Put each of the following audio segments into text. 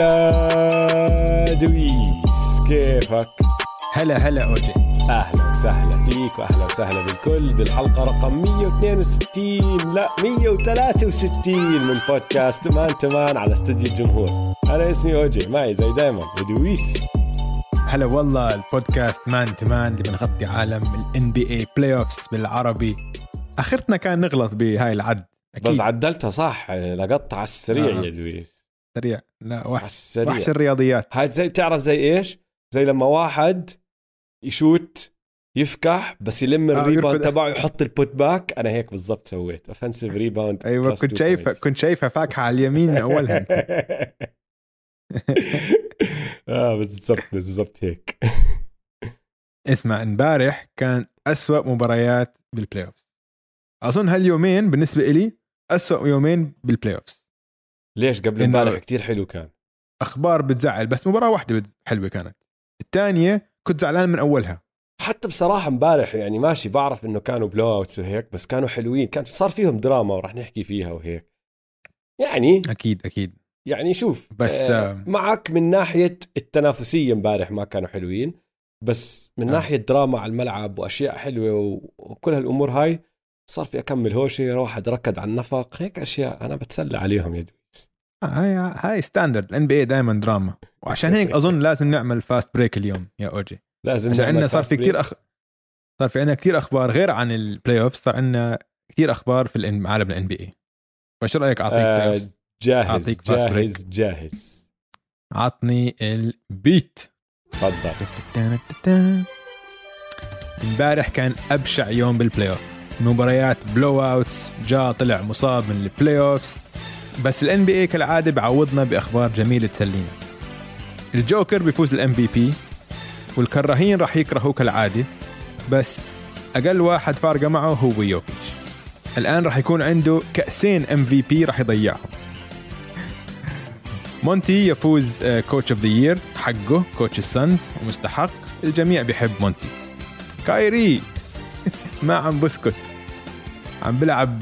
هلا دويس كيفك؟ هلا هلا أوجي أهلا وسهلا فيك واهلا وسهلا بالكل بالحلقة رقم 162 لا 163 من بودكاست Man to Man على استوديو الجمهور أنا اسمي أوجي معي زي دايما دويس هلا والله البودكاست Man to Man اللي بنغطي عالم ال NBA playoffs بالعربي آخرتنا كان نغلط بهاي العد أكيد. بس عدلتها صح لقطت على السريع آه. يا دويس سريع. لا وحش وحش الرياضيات. هاي زي تعرف زي إيش؟ زي لما واحد يشوت يفكح بس يلم آه ال rebound تبعه يحط ال put back أنا هيك بالضبط سويت. offensive rebound أيوه كنت شايفه كنت شايفها فاكهة على اليمين أولها. آه بالضبط بالضبط هيك. اسمع امبارح كان أسوأ مباريات بال playoff أظن هاليومين بالنسبة لي أسوأ يومين بال playoff ليش قبل امبارح كثير حلو كان. أخبار بتزعل بس مباراة واحدة حلوة كانت. الثانية كنت زعلان من أولها. حتى بصراحة امبارح يعني ماشي بعرف إنه كانوا blowouts وهيك بس كانوا حلوين. كان صار فيهم دراما وراح نحكي فيها وهيك. يعني أكيد أكيد. يعني شوف بس آه معك من ناحية التنافسية امبارح ما كانوا حلوين بس من آه. ناحية دراما على الملعب وأشياء حلوة وكل هالأمور هاي صار في اكم هوشه واحد ركض على النفق هيك أشياء أنا بتسلى عليهم يا دويس آه هاي هاي standard ال NBA دائما دراما وعشان هيك أظن لازم نعمل fast break اليوم يا أوجي. لازم عشان عندنا صار في كثير أخ... صار في عندنا كثير أخبار غير عن ال playoff صار عندنا كثير أخبار في عالم ال NBA فشو رأيك؟ أعطيك آه جاهز أعطيك جاهز جاهز. عطني ال beat تفضل. امبارح كان أبشع يوم بال playoff مباريات blowouts جا طلع مصاب من ال playoffs بس ال NBA كالعادة بعوضنا بأخبار جميلة تسلينا. الجوكر بيفوز ال MVP والكراهين راح يكرهوه كالعادة بس أقل واحد فارقة معه هو يوكيتش. الآن راح يكون عنده كأسين MVP راح يضيعهم. مونتي يفوز Coach of the Year حقه coach السانز ومستحق. الجميع بيحب مونتي. كايري ما عم بسكت. عم بلعب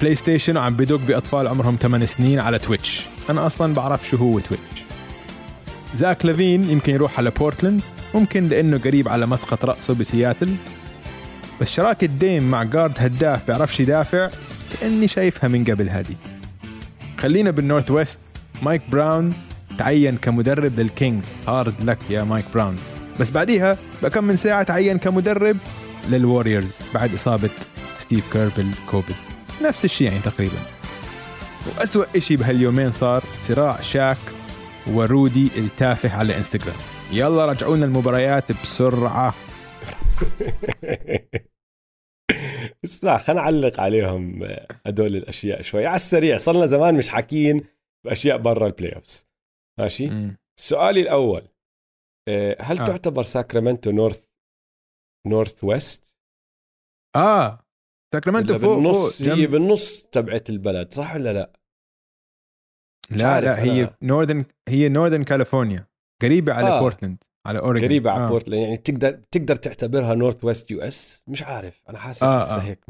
بلاي ستيشن وعم بدق بأطفال عمرهم 8 سنين على تويتش أنا أصلا بعرف شو هو تويتش زاك لافين يمكن يروح على بورتلاند ممكن لأنه قريب على مسقط رأسه بسياتل. بس شراكة ديم مع guard هداف بيعرفش يدافع كأني شايفها من قبل هذه. خلينا بال Northwest مايك براون تعين كمدرب للكينجز. hard luck يا مايك براون. بس بعديها بكم من ساعة تعين كمدرب للوريورز بعد إصابة ستيف كير بالكوفيد نفس الشيء يعني تقريبا. وأسوأ إشي بهاليومين صار صراع شاك ورودي التافه على إنستغرام. يلا رجعونا المباريات بسرعة. اسمع خلينا نعلق عليهم هدول الأشياء شوي. على السريع صرنا زمان مش حاكيين بأشياء برا ال playoffs ماشي؟ م. سؤالي الأول آه، هل آه. تعتبر ساكرامنتو north Northwest آه ساكرامنتو فوق بالنص فوق هي بالنص تبعت البلد صح ولا لا؟ لا لا هي northern هي northern كاليفورنيا قريبة على آه. بورتلاند على اوريجون قريبة على آه. بورتلاند يعني تقدر تقدر تعتبرها Northwest US مش عارف أنا حاسس آه آه. هيك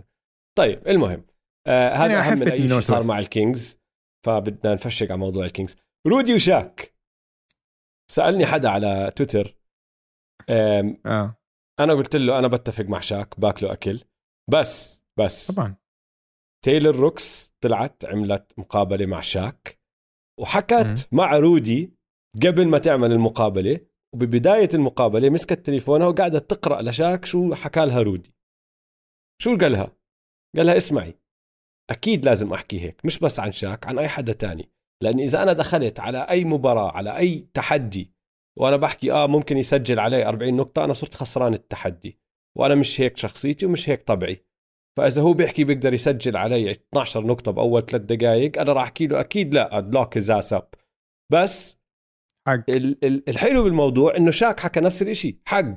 طيب المهم آه هذا أهم من اي شيء صار مع الكينجز فبدنا نفشق على موضوع الكينجز رودي وشاك سألني حدا على تويتر آه. أنا قلت له أنا بتفق مع شاك باكله أكل بس بس. طبعا. تايلور روكس طلعت عملت مقابلة مع شاك وحكت م. مع رودي قبل ما تعمل المقابلة وببداية المقابلة مسكت تليفونها وقعدت تقرأ لشاك شو حكى لها رودي. شو قال لها قال لها اسمعي أكيد لازم أحكي هيك مش بس عن شاك عن أي حدا تاني لأني إذا أنا دخلت على أي مباراة على أي تحدي وأنا بحكي آه ممكن يسجل علي 40 نقطة أنا صرت خسران التحدي وأنا مش هيك شخصيتي ومش هيك طبعي. فإذا هو بيحكي بيقدر يسجل علي 12 نقطة بأول ثلاث دقائق أنا راح أحكي له أكيد لا ادلوك هيز اب بس حق. الحلو بالموضوع إنه شاك حكى نفس الشيء حق.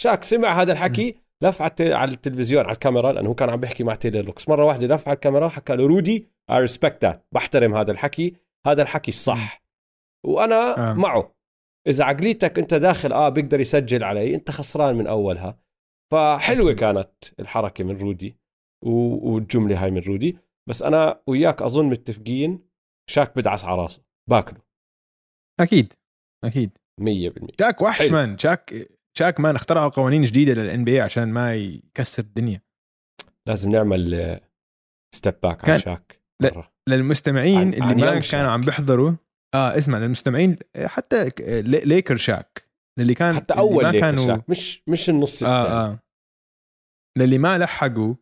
شاك سمع هذا الحكي لف على التلفزيون على الكاميرا لأنه هو كان عم بيحكي مع تيلر روكس. مرة واحدة لف على الكاميرا وحكى له رودي I respect that بحترم هذا الحكي. هذا الحكي الصح وأنا آه. معه. إذا عقليتك أنت داخل آه بيقدر يسجل علي أنت خسران من أولها. فحلوة كانت الحركة من رودي. والجملة هاي من رودي. بس أنا وياك أظن متفقين شاك بدعس على راسه. باكله أكيد. أكيد. 100% شاك وحش حلو. man. شاك شاك man اخترعوا قوانين جديدة لل NBA عشان ما يكسر الدنيا. لازم نعمل step back كان- على شاك. مرة. للمستمعين عن- اللي عن ما كانوا عم. بيحضروا. آه اسمع للمستمعين حتى ليكر شاك. للي كان حتى اللي أول ما ليكر كانوا شاك. مش مش النص آه آه. للي ما لحقوا آه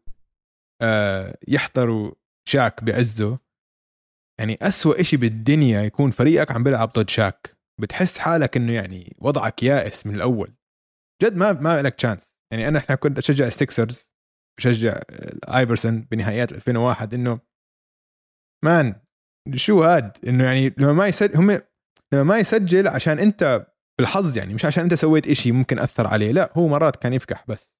يحضروا شاك بعزه. يعني أسوأ إشي بالدنيا يكون فريقك عم بيلعب ضد شاك. بتحس حالك إنه يعني وضعك يائس من الأول. جد ما ما لك chance يعني أنا إحنا كنت أشجع السيكسرز بشجع ايفرسون بنهائيات 2001 إنه man شو هاد؟ إنه يعني لما ما يسجل هم لما ما يسجل عشان أنت بالحظ يعني مش عشان أنت سويت إشي ممكن أثر عليه لا هو مرات كان يفكح بس.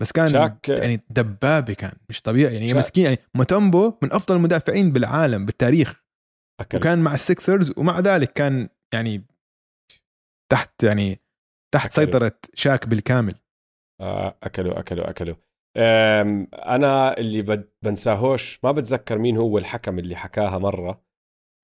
بس كان شاك- يعني دبابة كان مش طبيعي. يعني شاك- مسكين يعني موتومبو من أفضل المدافعين بالعالم بالتاريخ. أكل. وكان مع السكسرز ومع ذلك كان يعني تحت يعني تحت أكلوا. سيطرة شاك بالكامل. آه، أكلوا أكلوا أكلوا. أنا اللي بنساهوش ما بتذكر مين هو الحكم اللي حكاها مرة.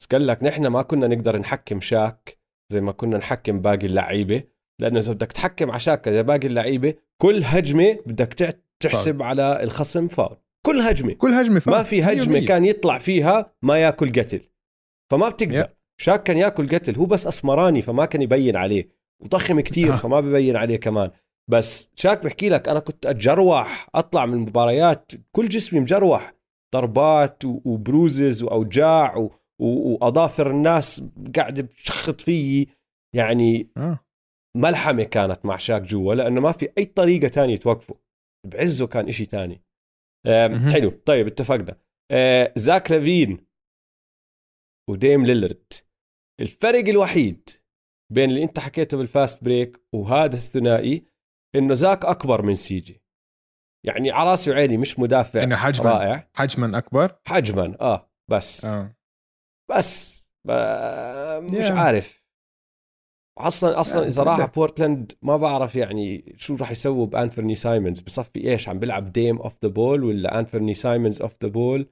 بس قال لك نحن ما كنا نقدر نحكم شاك زي ما كنا نحكم باقي اللعيبة. لأنه إذا بدك تحكم على شاك زي باقي اللعيبة كل هجمة بدك تحسب على الخصم فاول. كل هجمة. كل هجمة فاول. ما في هجمة 100%. كان يطلع فيها ما ياكل قتل. فما بتقدر. Yeah. شاك كان ياكل قتل. هو بس أسمراني فما كان يبين عليه. وضخم كتير آه. فما ببين عليه كمان. بس شاك بحكي لك أنا كنت أتجروح. أطلع من المباريات كل جسمي مجروح. ضربات وبروزز وأوجاع وأظافر الناس قاعدة بتشخط فيي. يعني آه. ملحمة كانت مع شاك جوا لأنه ما في أي طريقة تانية توقفه. بعزه كان إشي تاني. حلو. طيب اتفقنا. آه، زاك لافين وديم ليلرد الفرق الوحيد بين اللي أنت حكيته بال fast break وهذا الثنائي إنه زاك أكبر من CJ. يعني على رأسي وعيني مش مدافع إنه حجما. رائع. حجما أكبر؟ حجما آه بس. آه. بس. ب- مش Yeah. عارف. أصلا أصلا آه، اذا راح. بورتلاند ما بعرف يعني شو راح يسووا بانفرني سايمونز بصفي إيش؟ عم بيلعب ديم off the ball ولا انفرني سايمونز off the ball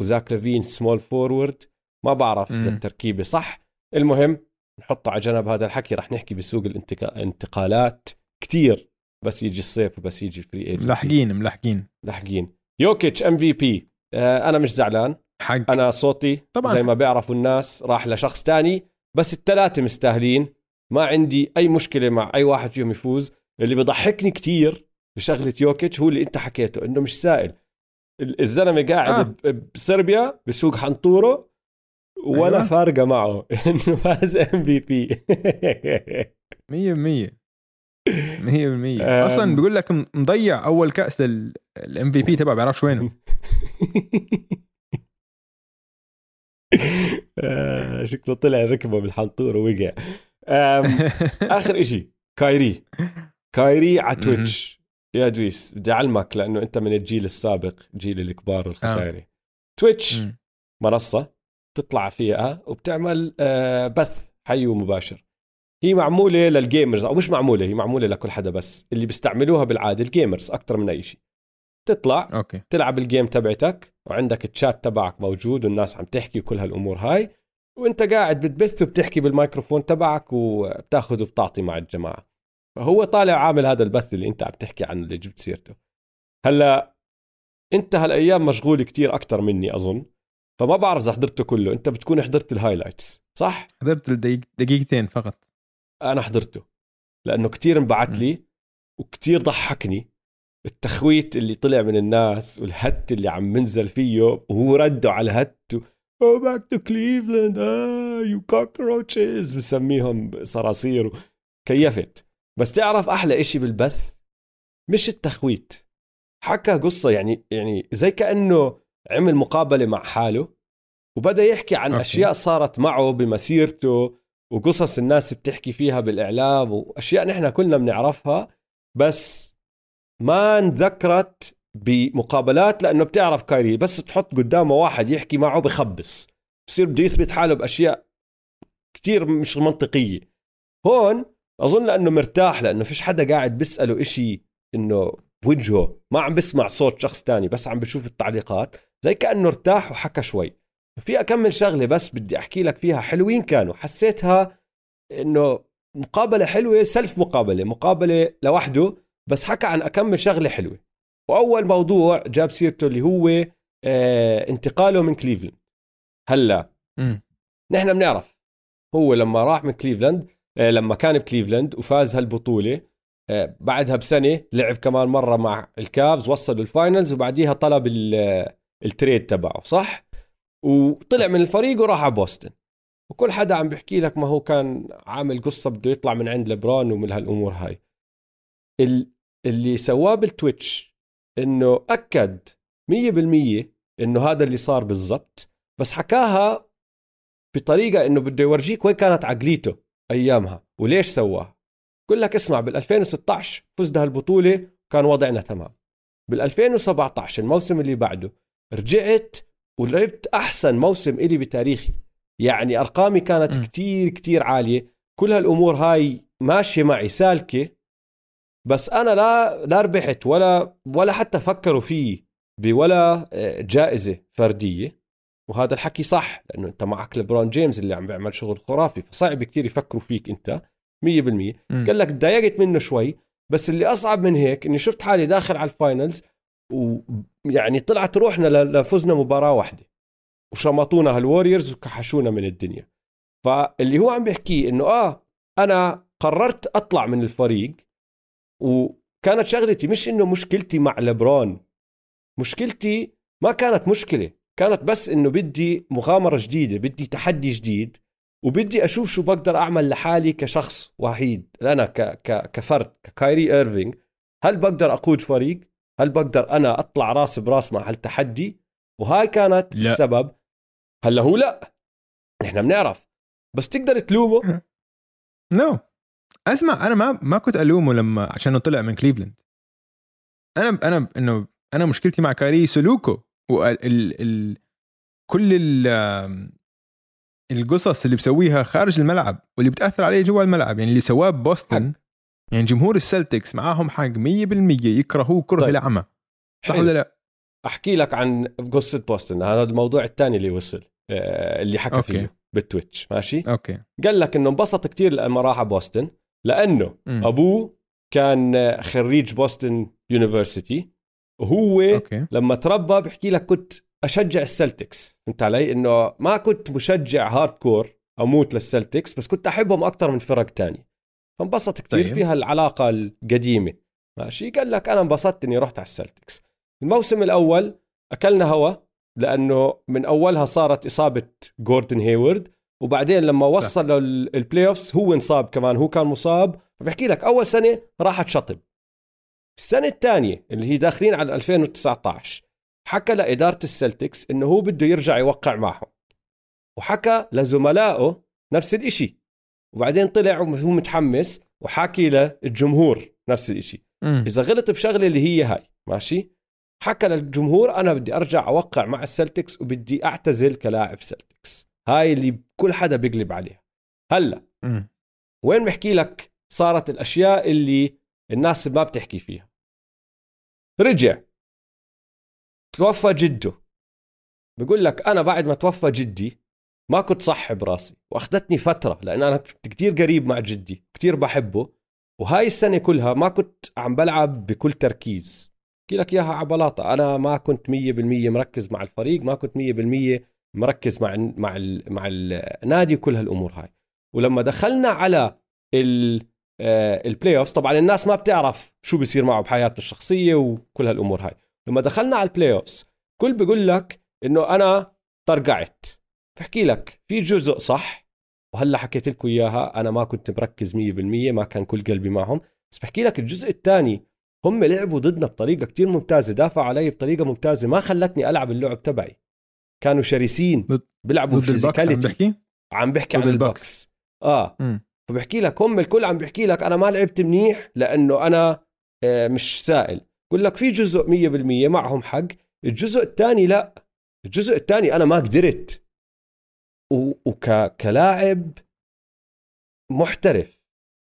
وزاك لافين small forward ما بعرف إذا. التركيبة صح. المهم نحطه على جنب هذا الحكي راح نحكي بسوق الانتقا- الانتقالات كتير. بس يجي الصيف وبس يجي ال free agency ملحقين ملحقين لاحقين يوكيتش MVP أنا مش زعلان. حق. أنا صوتي طبعاً. طبعا زي ما بيعرفوا الناس راح لشخص تاني بس الثلاثه مستاهلين. ما عندي أي مشكلة مع أي واحد فيهم يفوز. اللي بضحكني كتير بشغلة يوكيتش هو اللي أنت حكيته إنه مش سائل. ال- الزلمة قاعد آه. بصربيا بسوق حنطوره ولا أيوة. فارقة معه. إنه فاز MVP 100% 100% أم. أصلا بيقول لك مضيع أول كأس ال MVP تبعه بيعرفش وينه. آه، شكله طلع ركبه بالحنطوره ووقع. آخر إشي كايري. كايري على. تويتش. يا دويس بدي أعلمك لأنه أنت من الجيل السابق جيل الكبار والختيارية تويتش مم. منصة تطلع فيها وبتعمل آه، بث حي ومباشر. هي معمولة لل gamers أو مش معمولة هي معمولة لكل حدا بس. اللي بيستعملوها بالعادة ال gamers أكثر من اي شيء تطلع أوكي. تلعب ال game تبعتك وعندك الشات تبعك موجود والناس عم تحكي وكل هالأمور هاي. وانت قاعد بتبث وبتحكي بالميكروفون تبعك وبتاخذ وبتعطي مع الجماعة. فهو طالع عامل هذا البث اللي انت عم تحكي عنه اللي جبت سيرته. هلا انت هالأيام مشغول كتير أكثر مني أظن فما بعرف إذا حضرته كله. انت بتكون حضرت ال highlights صح؟ حضرت الدقيق- دقيقتين فقط. أنا حضرته لأنه كتير انبعت لي وكتير ضحكني. التخويت اللي طلع من الناس وال hate اللي عم منزل فيه وهو رده على ال hate go back to كليفلاند آه you cockroaches بسميهم صراصير. كيفت. بس تعرف أحلى إشي بالبث؟ مش التخويت. حكى قصة يعني يعني زي كأنه عمل مقابلة مع حاله وبدأ يحكي عن أوكي. أشياء صارت معه بمسيرته وقصص الناس بتحكي فيها بالإعلام وأشياء نحن كلنا بنعرفها بس ما انذكرت بمقابلات لأنه بتعرف كايري بس تحط قدامه واحد يحكي معه بخبص بصير بده يثبت حاله بأشياء كتير مش منطقية. هون أظن لأنه مرتاح لأنه فيش حدا قاعد بيسأله إشي إنه بوجهه ما عم بسمع صوت شخص تاني بس عم بشوف التعليقات زي كأنه ارتاح وحكى شوي. في كم شغلة بس بدي أحكي لك فيها حلوين كانوا حسيتها إنه مقابلة حلوة self مقابلة مقابلة لوحده بس حكى عن كم شغلة حلوة. وأول موضوع جاب سيرته اللي هو آه انتقاله من كليفلاند. هلا. نحن بنعرف. هو لما راح من كليفلاند آه لما كان بكليفلاند وفاز هالبطولة آه بعدها بسنة لعب كمان مرة مع الكافز وصل ال finals وبعديها طلب ال trade تبعه صح؟ وطلع من الفريق وراح على بوسطن. وكل حدا عم بيحكي لك ما هو كان عامل قصة بده يطلع من عند لبران ومن هالأمور هاي. اللي سواه بالتويتش إنه أكد 100% إنه هذا اللي صار بالضبط بس حكاها بطريقة إنه بده يورجيك وين كانت عقليته أيامها وليش سواها. بقول لك اسمع بال 2016 فزنا هالبطولة كان وضعنا تمام. بال 2017 الموسم اللي بعده رجعت ولعبت أحسن موسم إلي بتاريخي. يعني أرقامي كانت م. كتير كتير عالية. كل هالأمور هاي ماشية معي سالكة. بس أنا لا لا ربحت ولا ولا حتى فكروا فيه بولا آه، جائزة فردية. وهذا الحكي صح لأنه أنت معك لبرون جيمس اللي عم بيعمل شغل خرافي فصعب كتير يفكروا فيك أنت 100% قال لك تضايقت منه شوي بس اللي أصعب من هيك إني شفت حالي داخل على ال finals ويعني طلعت روحنا لفزنا مباراة واحدة. وشمطونا هالوريورز وكحشونا من الدنيا. فاللي هو عم بيحكيه إنه آه أنا قررت أطلع من الفريق وكانت شغلتي مش إنه مشكلتي مع لبرون مشكلتي ما كانت مشكلة كانت بس إنه بدي مغامرة جديدة بدي تحدي جديد وبدي أشوف شو بقدر أعمل لحالي كشخص وحيد أنا ك... ك... كفرد كايري ايرفينج هل بقدر أقود فريق؟ هل بقدر أنا أطلع راس براس مع هالتحدي؟ وهاي كانت لا. السبب. هلأ هو لا نحن بنعرف. بس تقدر تلومه؟ no no. أسمع أنا ما ما كنت ألومه لما عشانه طلع من كليفلاند أنا أنا إنه أنا مشكلتي مع كايري سلوكه وال ال كل ال القصص اللي بسويها خارج الملعب واللي بتأثر عليه جوا الملعب. يعني اللي سواه ببوسطن يعني جمهور السلتكس معاهم حق 100% يكرهوه كره طيب. العمى صح ولا لا؟ أحكي لك عن قصة بوسطن. هذا الموضوع الثاني اللي وصل آه، اللي حكى أوكي. فيه بالتويتش. ماشي؟ أوكي. قال لك إنه انبسط كثير لما راح بوسطن. لأنه م. أبوه كان خريج بوسطن university وهو أوكي. لما تربى بحكي لك كنت أشجع السلتكس فهمت علي؟ إنه ما كنت مشجع hardcore أموت للسلتكس بس كنت أحبهم أكثر من فرق تانية. فانبسط كثير طيب. في هالعلاقه القديمة. ماشي؟ قال لك أنا انبسطت إني رحت على السلتكس الموسم الأول أكلنا هوا لأنه من أولها صارت إصابة جوردن هيورد وبعدين لما وصل ال playoffs هو انصاب كمان هو كان مصاب. فبحكي لك أول سنة راحت شطب السنة الثانية اللي هي داخلين على 2019 حكى لإدارة السلتكس إنه هو بده يرجع يوقع معهم. وحكى لزملائه نفس الإشي. وبعدين طلع وهو متحمس وحكي للجمهور نفس الإشي. م. إذا غلط بشغلة اللي هي هاي ماشي؟ حكى للجمهور أنا بدي أرجع أوقع مع السلتكس وبدي أعتزل كلاعب سلتكس. هاي اللي كل حدا بيقلب عليها. هلأ م. وين بحكي لك صارت الأشياء اللي الناس ما بتحكي فيها؟ رجع. توفى جده. بقول لك أنا بعد ما توفى جدي ما كنت صح براسي وأخذتني فترة لأن أنا كنت كثير قريب مع جدي كثير بحبه وهاي السنة كلها ما كنت عم بلعب بكل تركيز. احكي لك إياها على بلاطه أنا ما كنت 100% مركز مع الفريق ما كنت 100% مركز مع مع مع النادي وكل هالأمور هاي. ولما دخلنا على ال playoff طبعا الناس ما بتعرف شو بيصير معه بحياته الشخصية وكل هالأمور هاي. لما دخلنا على ال playoff كل بيقول لك إنه أنا طرقعت بحكي لك في جزء صح وهلأ حكيت لكم إياها أنا ما كنت مركز 100% ما كان كل قلبي معهم. بس بحكي لك الجزء الثاني هم لعبوا ضدنا بطريقة كتير ممتازة دافعوا علي بطريقة ممتازة ما خلتني ألعب اللعب تبعي. كانوا شرسين بيلعبوا physicality عم بحكي؟ عن البوكس آه. م. فبحكي لك هم الكل عم بحكي لك أنا ما لعبت منيح لأنه أنا آه، مش سائل. بقول لك في جزء 100% معهم حق الجزء الثاني لا. الجزء الثاني أنا ما قدرت. وكلاعب محترف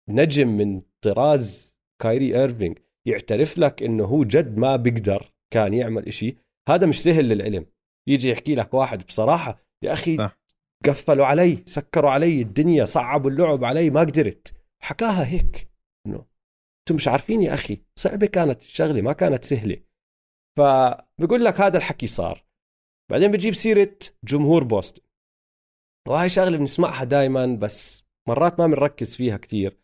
نجم من طراز كايري ايرفينج يعترف لك إنه هو جد ما بيقدر كان يعمل إشي. هذا مش سهل للعلم. يجي يحكي لك واحد بصراحة يا أخي صح. قفلوا علي سكروا علي الدنيا صعبوا اللعب علي ما قدرت. حكاها هيك إنه أنتم مش عارفين يا أخي صعبة كانت الشغلة ما كانت سهلة. فبقول لك هذا الحكي صار. بعدين بجيب سيرة جمهور بوسطن وهي شغلة بنسمعها دائما بس مرات ما بنركز فيها كثير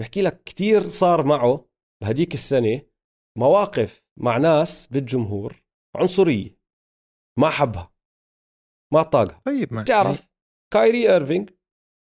بحكي لك كثير صار معه بهديك السنة مواقف مع ناس بالجمهور عنصرية. ما حبها ما طاقها. طيب ما تعرف كايري ايرفينج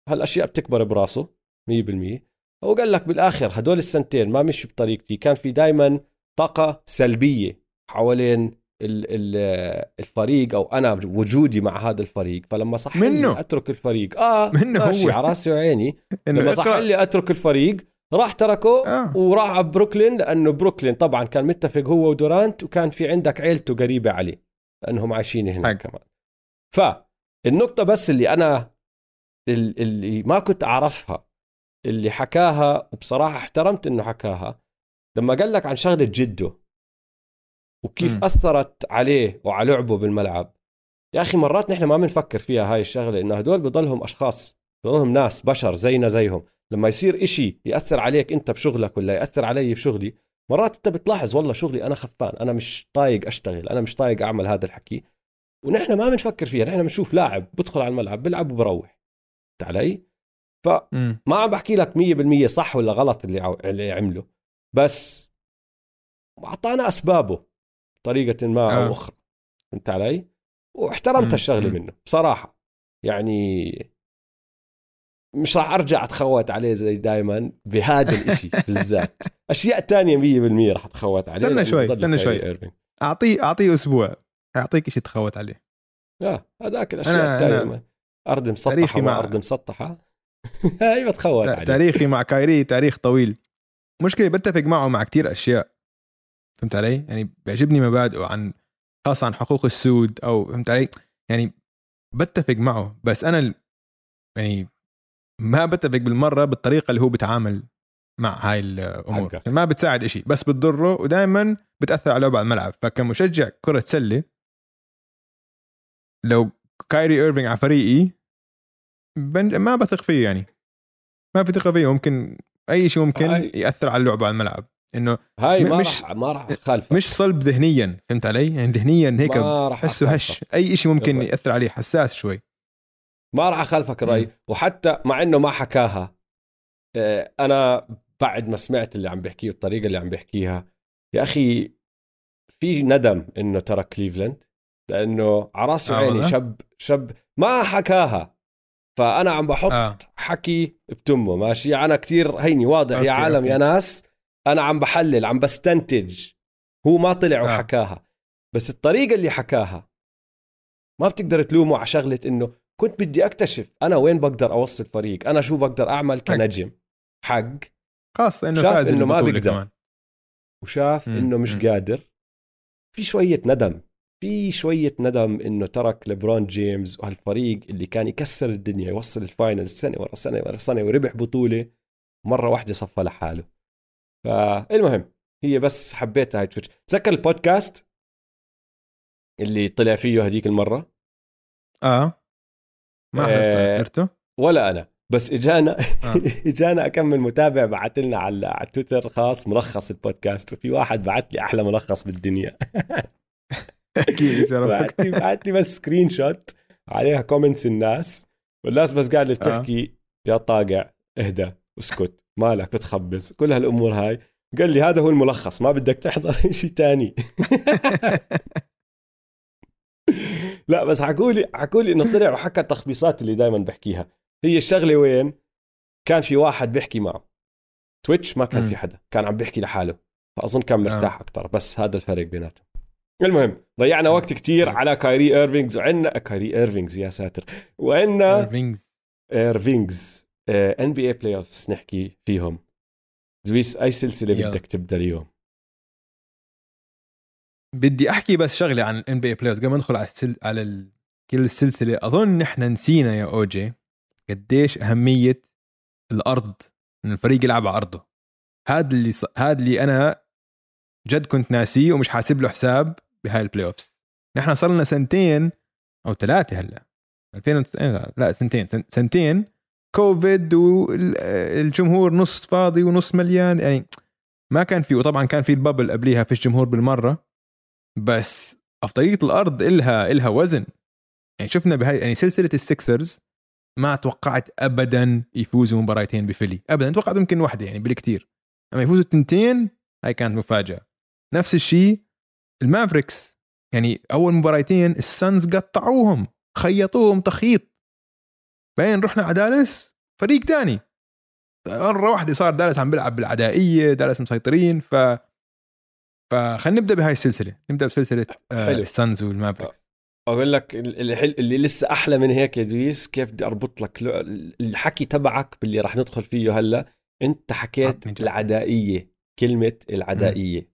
هالأشياء بتكبر براسه 100% هو قال لك بالآخر هدول السنتين ما مشوا بطريقتي كان في دائما طاقة سلبية حوالين الفريق أو أنا وجودي مع هذا الفريق. فلما صح منه. لي أترك الفريق. آه منه ماشي هو. على راسي وعيني. لما صح لي أترك الفريق راح تركه آه. وراح على بروكلين لأنه بروكلين طبعا كان متفق هو ودورانت وكان في عندك عيلته قريبة عليه. لأنهم عايشين هناك كمان. فالنقطه بس اللي أنا اللي ما كنت أعرفها اللي حكاها وبصراحة احترمت إنه حكاها لما قال لك عن شغلة جده وكيف م. أثرت عليه وعلى لعبه بالملعب يا أخي مرات نحن ما بنفكر فيها هاي الشغلة إنه هدول بضلهم أشخاص بضلهم ناس بشر زينا زيهم. لما يصير إشي يأثر عليك أنت بشغلك ولا يأثر علي بشغلي مرات انت بتلاحظ والله شغلي أنا خفان أنا مش طايق اشتغل أنا مش طايق اعمل هذا الحكي. ونحن ما بنفكر فيها نحن بنشوف لاعب بدخل على الملعب بيلعب وبروح. علي؟ فما عم بحكي لك 100% صح ولا غلط اللي اللي عمله. بس أعطانا أسبابه بطريقة ما أو آه. أخرى. فهمت علي؟ واحترمت الشغلة منه بصراحة. يعني مش راح أرجع أتخوت عليه زي دائما بهذا الإشي بالذات. أشياء تانية 100% راح أتخوت عليه. استنى شوي استنى شوي. أعطيه أعطيه أسبوع. يعطيك شيء تخوت عليه. آه هذاك الأشياء الثانية أرض مسطحة مع ارض مسطحة. هاي بتخوت عليه. تاريخي مع كايري تاريخ طويل. مشكلة بتفق معه مع كتير أشياء. فهمت علي؟ يعني بيعجبني مبادئه عن خاصة عن حقوق السود أو فهمت علي؟ يعني بتفق معه. بس أنا يعني ما بتفق بالمرة بالطريقة اللي هو بيتعامل مع هاي الأمور. حقك. ما بتساعد إشي بس بتضره ودائما بتأثر على لعبه على الملعب. فكمشجع كرة سلة لو كايري إيرفينج على فريقي ما بثق فيه يعني. ما في ثقة فيه. ممكن أي شيء ممكن هاي. يأثر على اللعبه على الملعب. إنه هاي ما مش راح ما راح خالفك مش صلب ذهنيا فهمت علي؟ يعني ذهنيا هيك ما راح حسه هش. أي شيء ممكن يأثر عليه حساس شوي. ما راح أخالفك الرأي وحتى مع إنه ما حكاها آه، أنا بعد ما سمعت اللي عم بيحكيه الطريقة اللي عم بيحكيها يا أخي في ندم إنه ترك كليفلاند لأنه على راسي آه وعيني شب شب ما حكاها فأنا عم بحط آه. حكي بتمه ماشي أنا كتير هيني واضح يا عالم أوكي. يا ناس أنا عم بحلل عم بستنتج هو ما طلع آه. وحكاها بس الطريقة اللي حكاها ما بتقدر تلومه على شغلة إنه كنت بدي أكتشف أنا وين بقدر أوصل فريق أنا شو بقدر أعمل كنجم؟ حق. خاص إنه شاف إنه ما بيقدر. كمان. وشاف مم. إنه مش مم. قادر. في شوية ندم في شوية ندم إنه ترك ليبرون جيمس وهالفريق اللي كان يكسر الدنيا يوصل ال final سنة ورا سنة ورا سنة وربح بطولة مرة واحدة صفى لحاله. فالمهم هي بس حبيتها هاي تويتش تذكر البودكاست اللي طلع فيه هذيك المرة؟ آه. ما حضرته آه ولا أنا. بس اجانا آه. إجانا أكمل متابع بعث لنا على على تويتر خاص ملخص البودكاست وفي واحد بعث لي أحلى ملخص بالدنيا. أكيد بعث لي بعث لي بس screenshot عليها comments الناس والناس بس قاعدة بتحكي آه. يا طاقع اهدى اسكت مالك بتخبص كل هالأمور هاي. قال لي هذا هو الملخص ما بدك تحضر شيء تاني. لا بس حكوا لي حكوا لي إنه طلع وحكى التخبيصات اللي دائما بحكيها. هي الشغلة وين؟ كان في واحد بيحكي معه. تويتش ما كان م. في حدا كان عم بيحكي لحاله. فأظن كان مرتاح آه. أكثر بس هذا الفرق بيناتهم. المهم ضيعنا وقت كتير على كايري ايرفينجز وعندنا كايري ايرفينجز يا ساتر. وعندنا ايرفينجز ايرفينجز NBA playoffs نحكي فيهم. زويس أي سلسلة. بدك تبدأ اليوم؟ بدي أحكي بس شغلة عن ال NBA play قبل ما ندخل على السل... على ال... كل السلسلة. أظن نحن نسينا يا اوجي قديش أهمية الأرض إن الفريق يلعب على أرضه. هذا اللي ص... هذا اللي أنا جد كنت ناسيه ومش حاسب له حساب بهاي ال playoffs نحن صار لنا سنتين أو ثلاثة هلأ. 2009 لا سنتين سنتين كوفيد والجمهور نص فاضي ونص مليان يعني ما كان في وطبعا كان في ال bubble قبليها في الجمهور بالمرة. بس افضليه الأرض إلها إلها وزن. يعني شفنا بهاي يعني سلسلة السيكسرز ما توقعت ابدا يفوزوا مباراتين بفيلي. ابدا توقعت يمكن واحدة يعني بالكثير اما يفوزوا التنتين هاي كانت مفاجأة. نفس الشيء المافريكس. يعني أول مباراتين السانز قطعوهم خيطوهم تخيط. بعدين رحنا على دالس فريق تاني. مرة واحدة صار دالس عم بيلعب بالعدائية دالس مسيطرين ف فخلينا نبدأ بهاي السلسلة. نبدأ بسلسلة آه السانز والمافريكس أقول لك اللي, اللي لسه أحلى من هيك يا دويس كيف بدي أربط لك الحكي تبعك باللي راح ندخل فيه هلأ. أنت حكيت العدائية كلمة العدائية. م.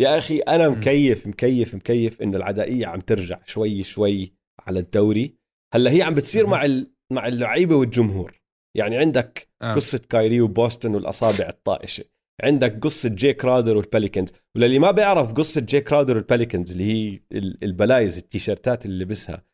يا أخي أنا مكيف مكيف مكيف إنه العدائية عم ترجع شوي شوي على الدوري. هلأ هي عم بتصير مع ال... مع اللعيبة والجمهور. يعني عندك آه. قصة كايري وبوسطن والأصابع الطائشة. عندك قصة جي كراودر والبيليكانز وللي ما بيعرف قصة جي كراودر والبيليكانز اللي هي البلايز ال T-shirts ات اللي لبسها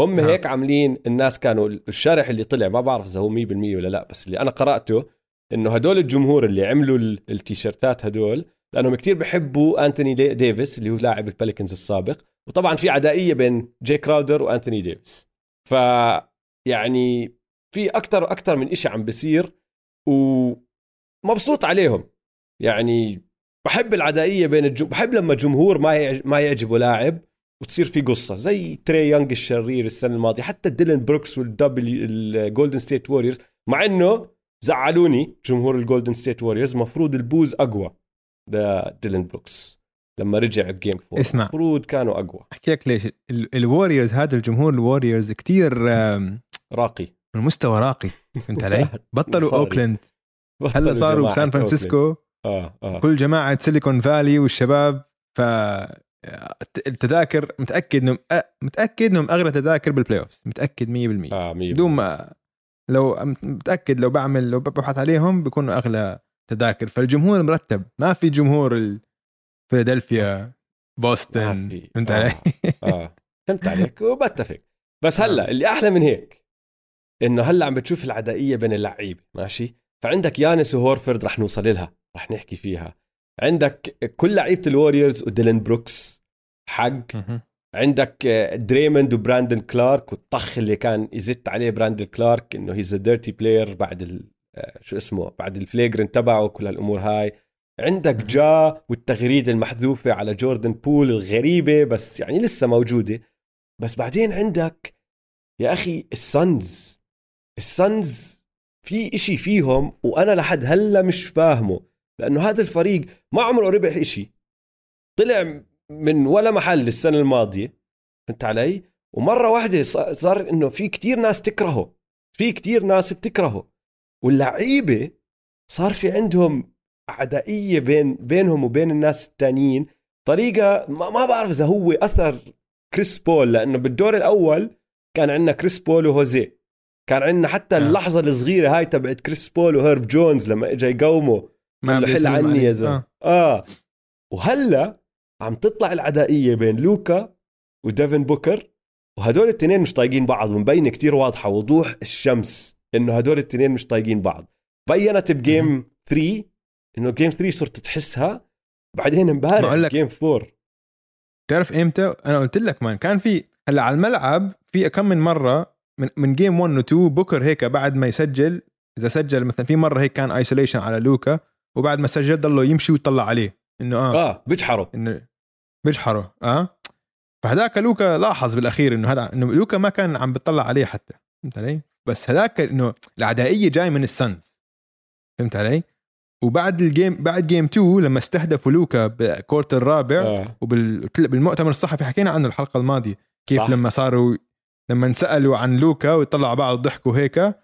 هم آه. هيك عاملين الناس كانوا الشارح اللي طلع ما بعرف إذا هو 100% ولا لا بس اللي أنا قرأته إنه هدول الجمهور اللي عملوا التيشيرتات هدول لأنهم كتير بحبوا انتوني ديفيس اللي هو لاعب البيليكانز السابق. وطبعا في عدائية بين جي كراودر وانتوني ديفيس ف يعني في أكثر أكثر من إشي عم بيصير ومبسوط عليهم. يعني بحب العدائية بين الجم... بحب لما جمهور ما ي... ما يعجبه لاعب وتصير في قصة زي تري يونغ الشرير السنة الماضية حتى ديلن بروكس والدبليو الجولدن ستيت ووريرز مع إنه زعلوني جمهور الجولدن ستيت ووريرز مفروض ال boos أقوى ده ديلن بروكس لما رجع ب game four اسمع. المفروض كانوا أقوى. أحكي لك ليش الوريورز هذا الجمهور الوريورز كتير راقي. المستوى راقي. فهمت علي؟ بطلوا اوكلاند هلأ صاروا بسان فرانسيسكو آه آه. كل جماعة سيليكون فالي والشباب ف التذاكر متأكد إنهم متأكد إنهم أغلى تذاكر بال playoff متاكد 100% آه 100% بدون ما لو متأكد لو بعمل لو ببحث عليهم بيكونوا أغلى تذاكر. فالجمهور مرتب. ما في جمهور فيلادلفيا بوسطن فهمت آه. علي؟ آه. فهمت عليك وبتفق. بس هلأ اللي أحلى من هيك إنه هلأ عم بتشوف العدائية بين اللعيبة ماشي؟ فعندك يانس وهورفرد رح نوصل لها. رح نحكي فيها. عندك كل لعيبة الوريورز وديلين بروكس حق. عندك دريموند وبراندن كلارك والطخ اللي كان يزت عليه براندن كلارك إنه he's dirty player بعد شو اسمه بعد ال flagrant تبعه وكل هالأمور هاي. عندك جا والتغريدة المحذوفة على جوردن بول الغريبة بس يعني لسه موجودة. بس بعدين عندك يا أخي السانز. السانز في إشي فيهم وأنا لحد هلأ مش فاهمه. لأنه هذا الفريق ما عمره ربح إشي. طلع من ولا محل السنة الماضية فهمت علي؟ ومرة واحدة صار إنه في كتير ناس تكرهه في كتير ناس بتكرهه. واللعيبة صار في عندهم عدائية بين بينهم وبين الناس التانيين. طريقة ما, ما بعرف إذا هو أثر كريس بول لأنه بالدور الأول كان عندنا كريس بول وهوزي. كان عندنا حتى آه. اللحظة الصغيرة هاي تبعت كريس بول وهيرب جونز لما اجى يقومه ما حل عني يا زلمة. آه. آه. وهلا عم تطلع العدائية بين لوكا وديفن بوكر وهدول الاثنين مش طايقين بعض ومبينه كتير واضحة وضوح الشمس إنه هدول الاثنين مش طايقين بعض. بينت ب game 3 إنه game 3 صرت تحسها بعدين امبارح game 4 تعرف إمتى؟ أنا قلت لك man كان في هلأ على الملعب في كم من مرة من من game 1 و 2 بوكر هيك بعد ما يسجل إذا سجل مثلا في مرة هيك كان isolation على لوكا وبعد ما سجل ضله يمشي ويطلع عليه إنه آه آه بيجحره إنه بيجحره آه فهذاك لوكا لاحظ بالأخير إنه هذا إنه لوكا ما كان عم بيطلع عليه حتى فهمت علي؟ بس هذاك إنه العدائية جاي من السنز فهمت علي؟ وبعد ال game بعد game 2 لما استهدفوا لوكا بال quarter الرابع آه. وبالمؤتمر الصحفي حكينا عنه الحلقة الماضية كيف صح. لما صاروا لما انسألوا عن لوكا ويطلعوا بعض ضحكوا هيك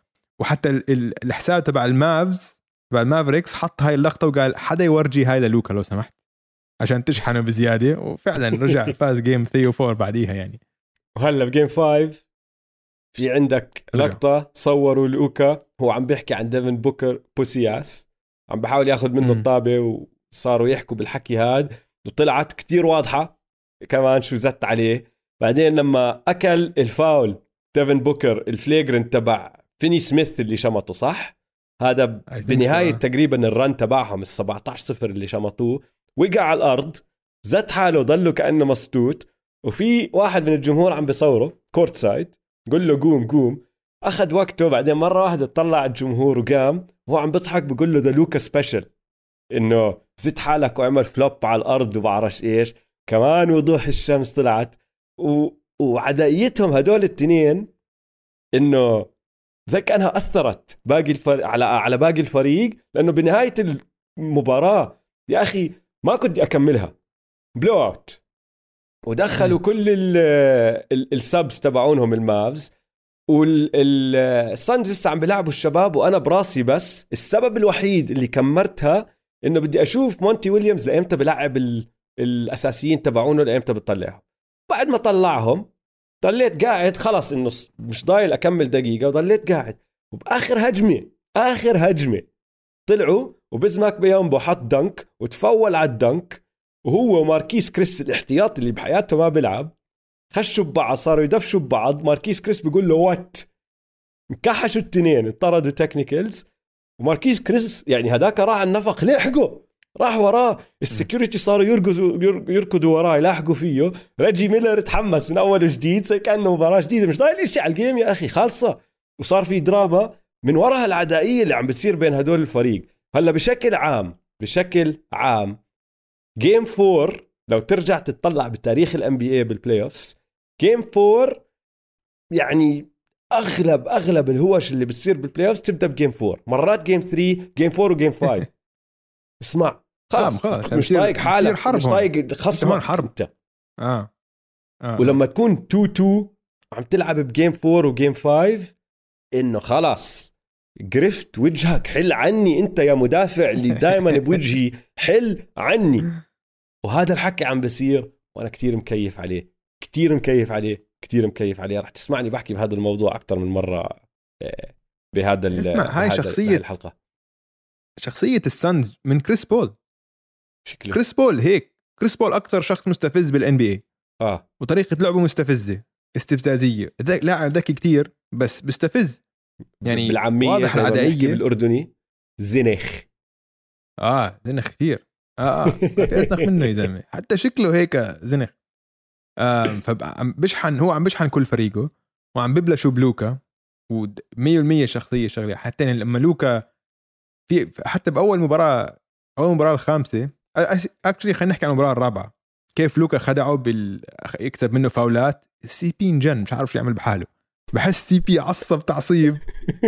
وحتى الحساب تبع المافز تبع المافريكس حط هاي اللقطة وقال حدا يورجي هاي للوكا لو سمحت. عشان تشحنه بزيادة. وفعلا رجع فاز game 3 و4 بعديها يعني. وهلا ب game 5 في عندك لقطة صوروا لوكا. هو عم بيحكي عن ديفن بوكر بوسياس عم بحاول ياخذ منه الطابة وصاروا يحكوا بالحكي هاد. وطلعت كتير واضحة كمان شو زت عليه. بعدين لما أكل الفاول ديفن بوكر ال flagrant تبع فيني سميث اللي شمطه صح؟ هذا بنهاية so. تقريبا ال run تبعهم ال 17 صفر اللي شمطوه. وقع على الأرض زت حاله ضله كأنه مسطوط وفي واحد من الجمهور عم بيصوره courtside قول له قوم قوم. أخذ وقته بعدين مرة واحدة طلع الجمهور وقام. وهو عم بيضحك بقول له ذا لوكا special إنه زت حالك وعمل flop على الأرض وبعرفش إيش. كمان وضوح الشمس طلعت. و... وعدائيتهم هدول الاثنين إنه زي كأنها أثرت باقي الفريق على على باقي الفريق لأنه بنهاية المباراة يا أخي ما كنت أكملها. blowout ودخلوا كل ال subs تبعونهم ال Mavs وال Suns لسه عم بيلعبوا الشباب وأنا براسي بس السبب الوحيد اللي كملتها إنه بدي أشوف مونتي ويليامز لايمتى بلعب الأساسيين تبعونه لايمتى بتطلعهم بعد ما طلعهم ضليت قاعد خلص إنه مش ضايل أكمل دقيقة وضليت قاعد. وبآخر هجمة آخر هجمة. طلعوا وبزمك بيومبو حط dunk وتفول على ال dunk وهو وماركيس كريس الاحتياط اللي بحياته ما بيلعب خشوا ببعض صاروا يدفشوا ببعض. ماركيس كريس بيقول له what انكحشوا التنين انطردوا technicals وماركيس كريس يعني هذاك راح النفق لحقه راح وراه ال security صاروا يركضوا يركضوا وراه يلاحقوا فيه. ريجي ميلر تحمس من أول وجديد زي كأنه مباراة جديدة. مش ضايل شيء على ال game يا أخي خالصة. وصار في دراما من وراء العدائية اللي عم بتصير بين هدول الفريق. هلأ بشكل عام بشكل عام game 4 لو ترجع تطلع بتاريخ ال NBA بال playoffs game 4 يعني اغلب أغلب الهوش اللي بتصير بال playoffs تبدأ ب game 4 مرات game 3 game 4 و game 5 اسمع خلاص مش طايق حالك مش طايق خصمك. حرب. انت. آه. آه. ولما تكون 2 2 عم تلعب بجيم 4 وجيم 5 إنه خلاص قرفت وجهك حل عني أنت يا مدافع اللي دائما بوجهي حل عني. وهذا الحكي عم بصير وأنا كتير مكيف عليه كتير مكيف عليه كتير مكيف عليه. رح تسمعني بحكي بهذا الموضوع أكثر من مرة آه، بهذا اسمع هاي شخصيه الحلقة شخصية السانز من كريس بول. شكله. كريس بول هيك. كريس بول أكثر شخص مستفز بال NBA آه. وطريقة لعبه مستفزة استفزازية. لاعب ذكي كتير بس بيستفز يعني بالعامية واضح العدائية. بالأردني زنخ. آه زنخ كثير آه آه. في ازنخ منه يا زلمة. حتى شكله هيك زنخ. آه فعم بشحن هو عم بشحن كل فريقه وعم ببلشوا بلوكا. و100% شخصية شغلة. حتى لما لوكا في حتى بأول مباراة أول مباراة الخامسة actually خلينا نحكي عن المباراة الرابعة. كيف لوكا خدعه بال يكسب منه فاولات. ال CP انجن مش عارف شو يعمل بحاله. بحس CP عصب تعصيب.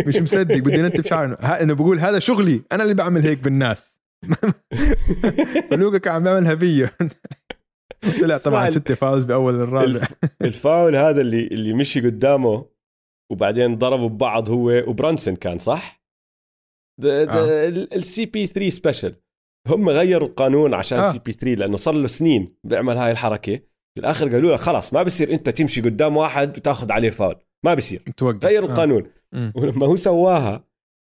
مش مصدق بده ينتف شعره انه بقول هذا شغلي. أنا اللي بعمل هيك بالناس. لوكا كان عم بيعملها فيه طلع طبعا ستة fouls بأول الرابع. الفاول هذا اللي اللي مشي قدامه وبعدين ضربوا ببعض هو وبرانسون كان صح؟ ال CP3 special هم غيروا القانون عشان آه. CP3 لأنه صار له سنين بيعمل هاي الحركة. بالاخر قالوا له خلاص ما بصير أنت تمشي قدام واحد وتاخذ عليه فاول. ما بصير توقف. غيروا آه. القانون. ولما هو سواها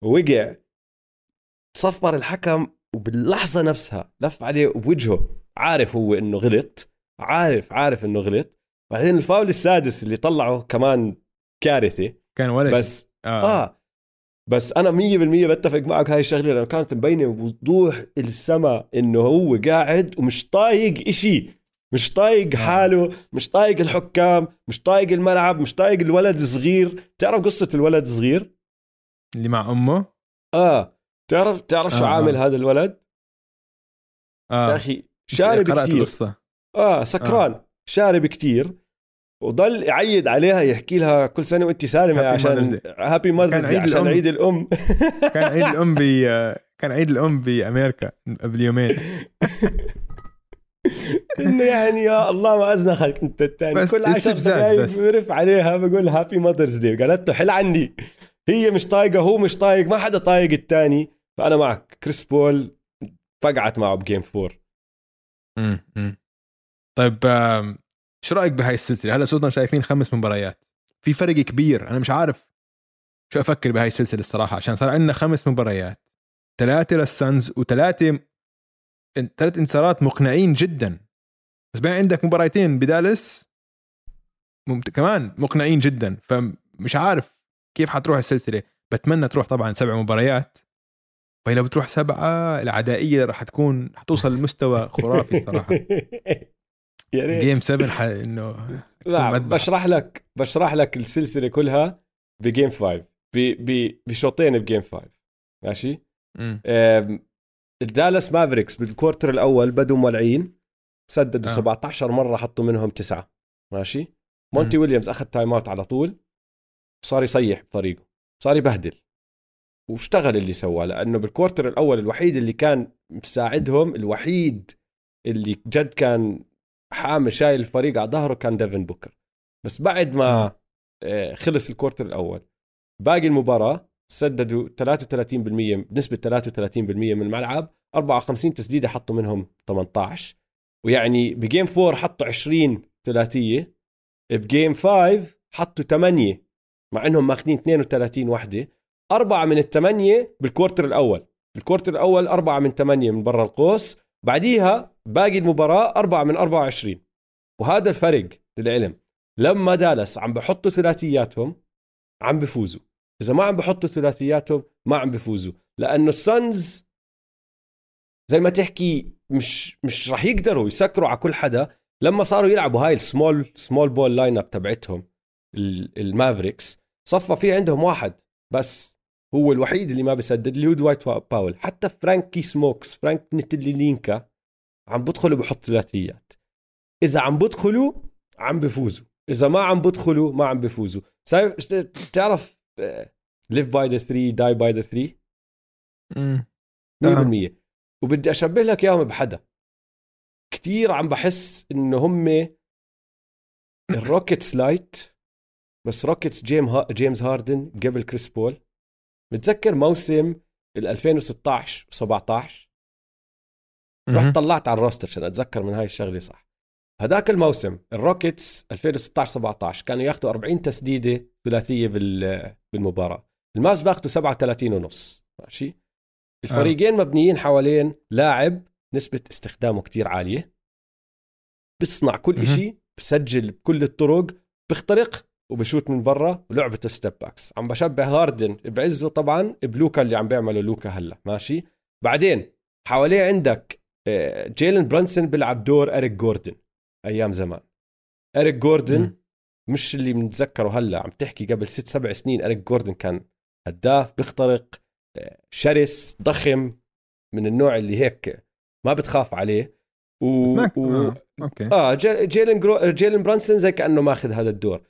وقع صفر الحكم وباللحظة نفسها لف عليه بوجهه عارف هو إنه غلط. عارف عارف إنه غلط. بعدين الفاول السادس اللي طلعه كمان كارثة. كان ولا بس. آه. آه. بس أنا 100% بتفق معك هاي الشغلة لأنه كانت مبينة بوضوح السما إنه هو قاعد ومش طايق إشي مش طايق آه. حاله مش طايق الحكام مش طايق الملعب مش طايق الولد الصغير تعرف قصة الولد الصغير اللي مع أمه آه تعرف تعرف شو آه. عامل آه. هذا الولد آه. يا أخي شارب كثير آه سكران آه. شارب كثير وضل يعيد عليها يحكي لها كل سنة وانت سالمة عشان happy mother's عشان عيد الأم. كان عيد الأم ب كان عيد الأم بأمريكا قبل يومين. إنه يعني يا الله ما ازنخك أنت الثاني كل عشر دقائق برف عليها بقول happy mother's day قالت له حل عني. هي مش طايقة هو مش طايق ما حدا طايق الثاني فأنا معك. كريس بول فقعت معه بجيم 4 امم طيب شو رأيك بهاي السلسلة؟ هلا صرنا شايفين خمس مباريات. في فرق كبير. أنا مش عارف شو أفكر بهاي السلسلة الصراحة عشان صار عندنا خمس مباريات. ثلاثة للسانز وثلاثه ثلاث انتصارات مقنعين جدا. بس بعدين عندك مباراتين بدالس ممت... كمان مقنعين جدا. فمش عارف كيف حتروح السلسلة. بتمنى تروح طبعا سبع مباريات. فلو بتروح سبعة العدائية راح تكون حتوصل لمستوى خرافي الصراحة. يا ريت game 7 ح... إنه لا. بشرح لك بشرح لك السلسلة كلها ب game 5 ب... ب... بشوطين ب game 5 ماشي الدالاس مافريكس بال quarter الأول بدوا مولعين سددوا. آه. 17 مرة حطوا منهم تسعة ماشي مونتي مم. ويليامز أخذ timeout على طول وصار يصيح بطريقه صار يبهدل واشتغل اللي سواه لأنه بال quarter الأول الوحيد اللي كان مساعدهم الوحيد اللي جد كان حامل شايل الفريق على ظهره كان ديفن بوكر. بس بعد ما آه، خلص ال quarter الأول باقي المباراة سددوا 33% بنسبه 33% من الملعب 54 تسديدة حطوا منهم 18 ويعني ب game 4 حطوا 20 ثلاثية ب game 5 حطوا 8 مع إنهم ماخذين 32 وحدة. أربعة من الثمانية بال quarter الأول. ال quarter الأول أربعة من ثمانية من برا القوس بعديها باقي المباراة أربعة من 24 وهذا الفرق للعلم. لما دالاس عم بحطوا ثلاثياتهم عم بفوزوا. إذا ما عم بحطوا ثلاثياتهم ما عم بفوزوا. لأنه ال Suns زي ما تحكي مش مش راح يقدروا يسكروا على كل حدا. لما صاروا يلعبوا هاي ال small small ball lineup تبعتهم ال- المافريكس صفى في عندهم واحد بس. هو الوحيد اللي ما بيسدد اللي هو دوايت باول. حتى فرانكي Smokes فرانك نتلينكا عم بدخلوا بحط ثلاثيات إذا عم بدخلوا عم بفوزوا. إذا ما عم بدخلوا ما عم بفوزوا. سايب تعرف live by the 3 die by the 3 مم. نعم. 100% وبدي أشبه لك إياهم بحدا. كثير عم بحس إنه هم الروكيتس light بس روكيتس جيمس ها جيمس هاردن قبل كريس بول. متذكر موسم ال 2016 و17 رحت. طلعت على ال roster عشان أتذكر من هاي الشغلة صح. هذاك الموسم الروكيتس 2016 17 كانوا ياخذوا 40 تسديدة ثلاثية بال- بالمباراة. المافس باخذوا 37 ونص ماشي؟ الفريقين مبنيين حوالين لاعب نسبة استخدامه كتير عالية. بيصنع كل. إشي بسجل بكل الطرق بيخترق وبشوت من برا ولعبته step backs عم بشبه هاردن بعزه طبعا بلوكا اللي عم بيعمله لوكا هلا. ماشي؟ بعدين حواليه عندك آه، جيلن برانسون بيلعب دور اريك جوردن أيام زمان. اريك جوردن مم. مش اللي بنتذكره هلا عم تحكي قبل ست سبع سنين اريك جوردن كان هداف بيخترق آه، شرس ضخم من النوع اللي هيك ما بتخاف عليه. و... و... آه. أوكي. آه جي- جيلن جرو... جيلن برانسون زي كأنه ماخذ هذا الدور.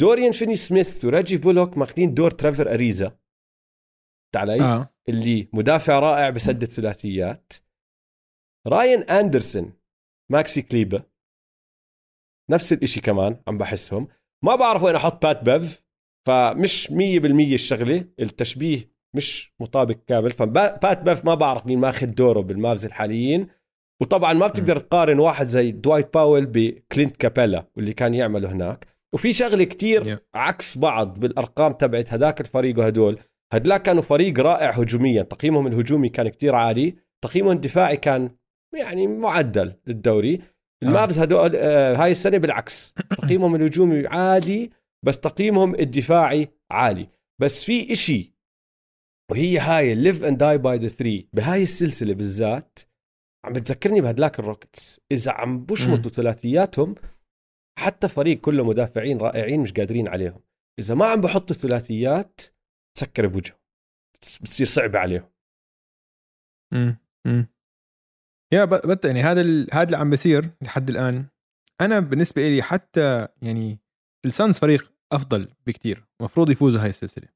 دوريان فيني سميث وريجي بولوك ماخذين دور تريفر أريزا. علي آه. اللي مدافع رائع بسدد ثلاثيات راين اندرسون ماكسي كليبا نفس الإشي كمان عم بحسهم. ما بعرف وين أحط بات بيف فمش 100% الشغلة. التشبيه مش مطابق كامل فبات بيف ما بعرف مين ماخذ دوره بالمافز الحاليين. وطبعا ما بتقدر تقارن واحد زي دوايت باول بكلينت كابيلا واللي كان يعمله هناك. وفي شغلة كتير Yeah. عكس بعض بالأرقام تبعت هذاك الفريق وهدول. هدلاك كانوا فريق رائع هجوميا. تقييمهم الهجومي كان كتير عالي. تقييمهم الدفاعي كان يعني معدل للدوري. المافز هدول آه هاي السنة بالعكس. تقييمهم الهجومي عادي بس تقييمهم الدفاعي عالي. بس في إشي وهي هاي ال live and die by the 3 بهاي السلسلة بالذات عم بتذكرني بهدلاك الروكيتس. إذا عم بشمطوا ثلاثياتهم حتى فريق كله مدافعين رائعين مش قادرين عليهم. إذا ما عم بحطوا ثلاثيات تسكر بوجهه بتصير صعبة عليهم. امم امم يا بت يعني هذا. هذا اللي عم بيصير لحد الآن. أنا بالنسبة لي حتى يعني الصنز فريق أفضل بكتير. المفروض يفوزوا هاي السلسلة.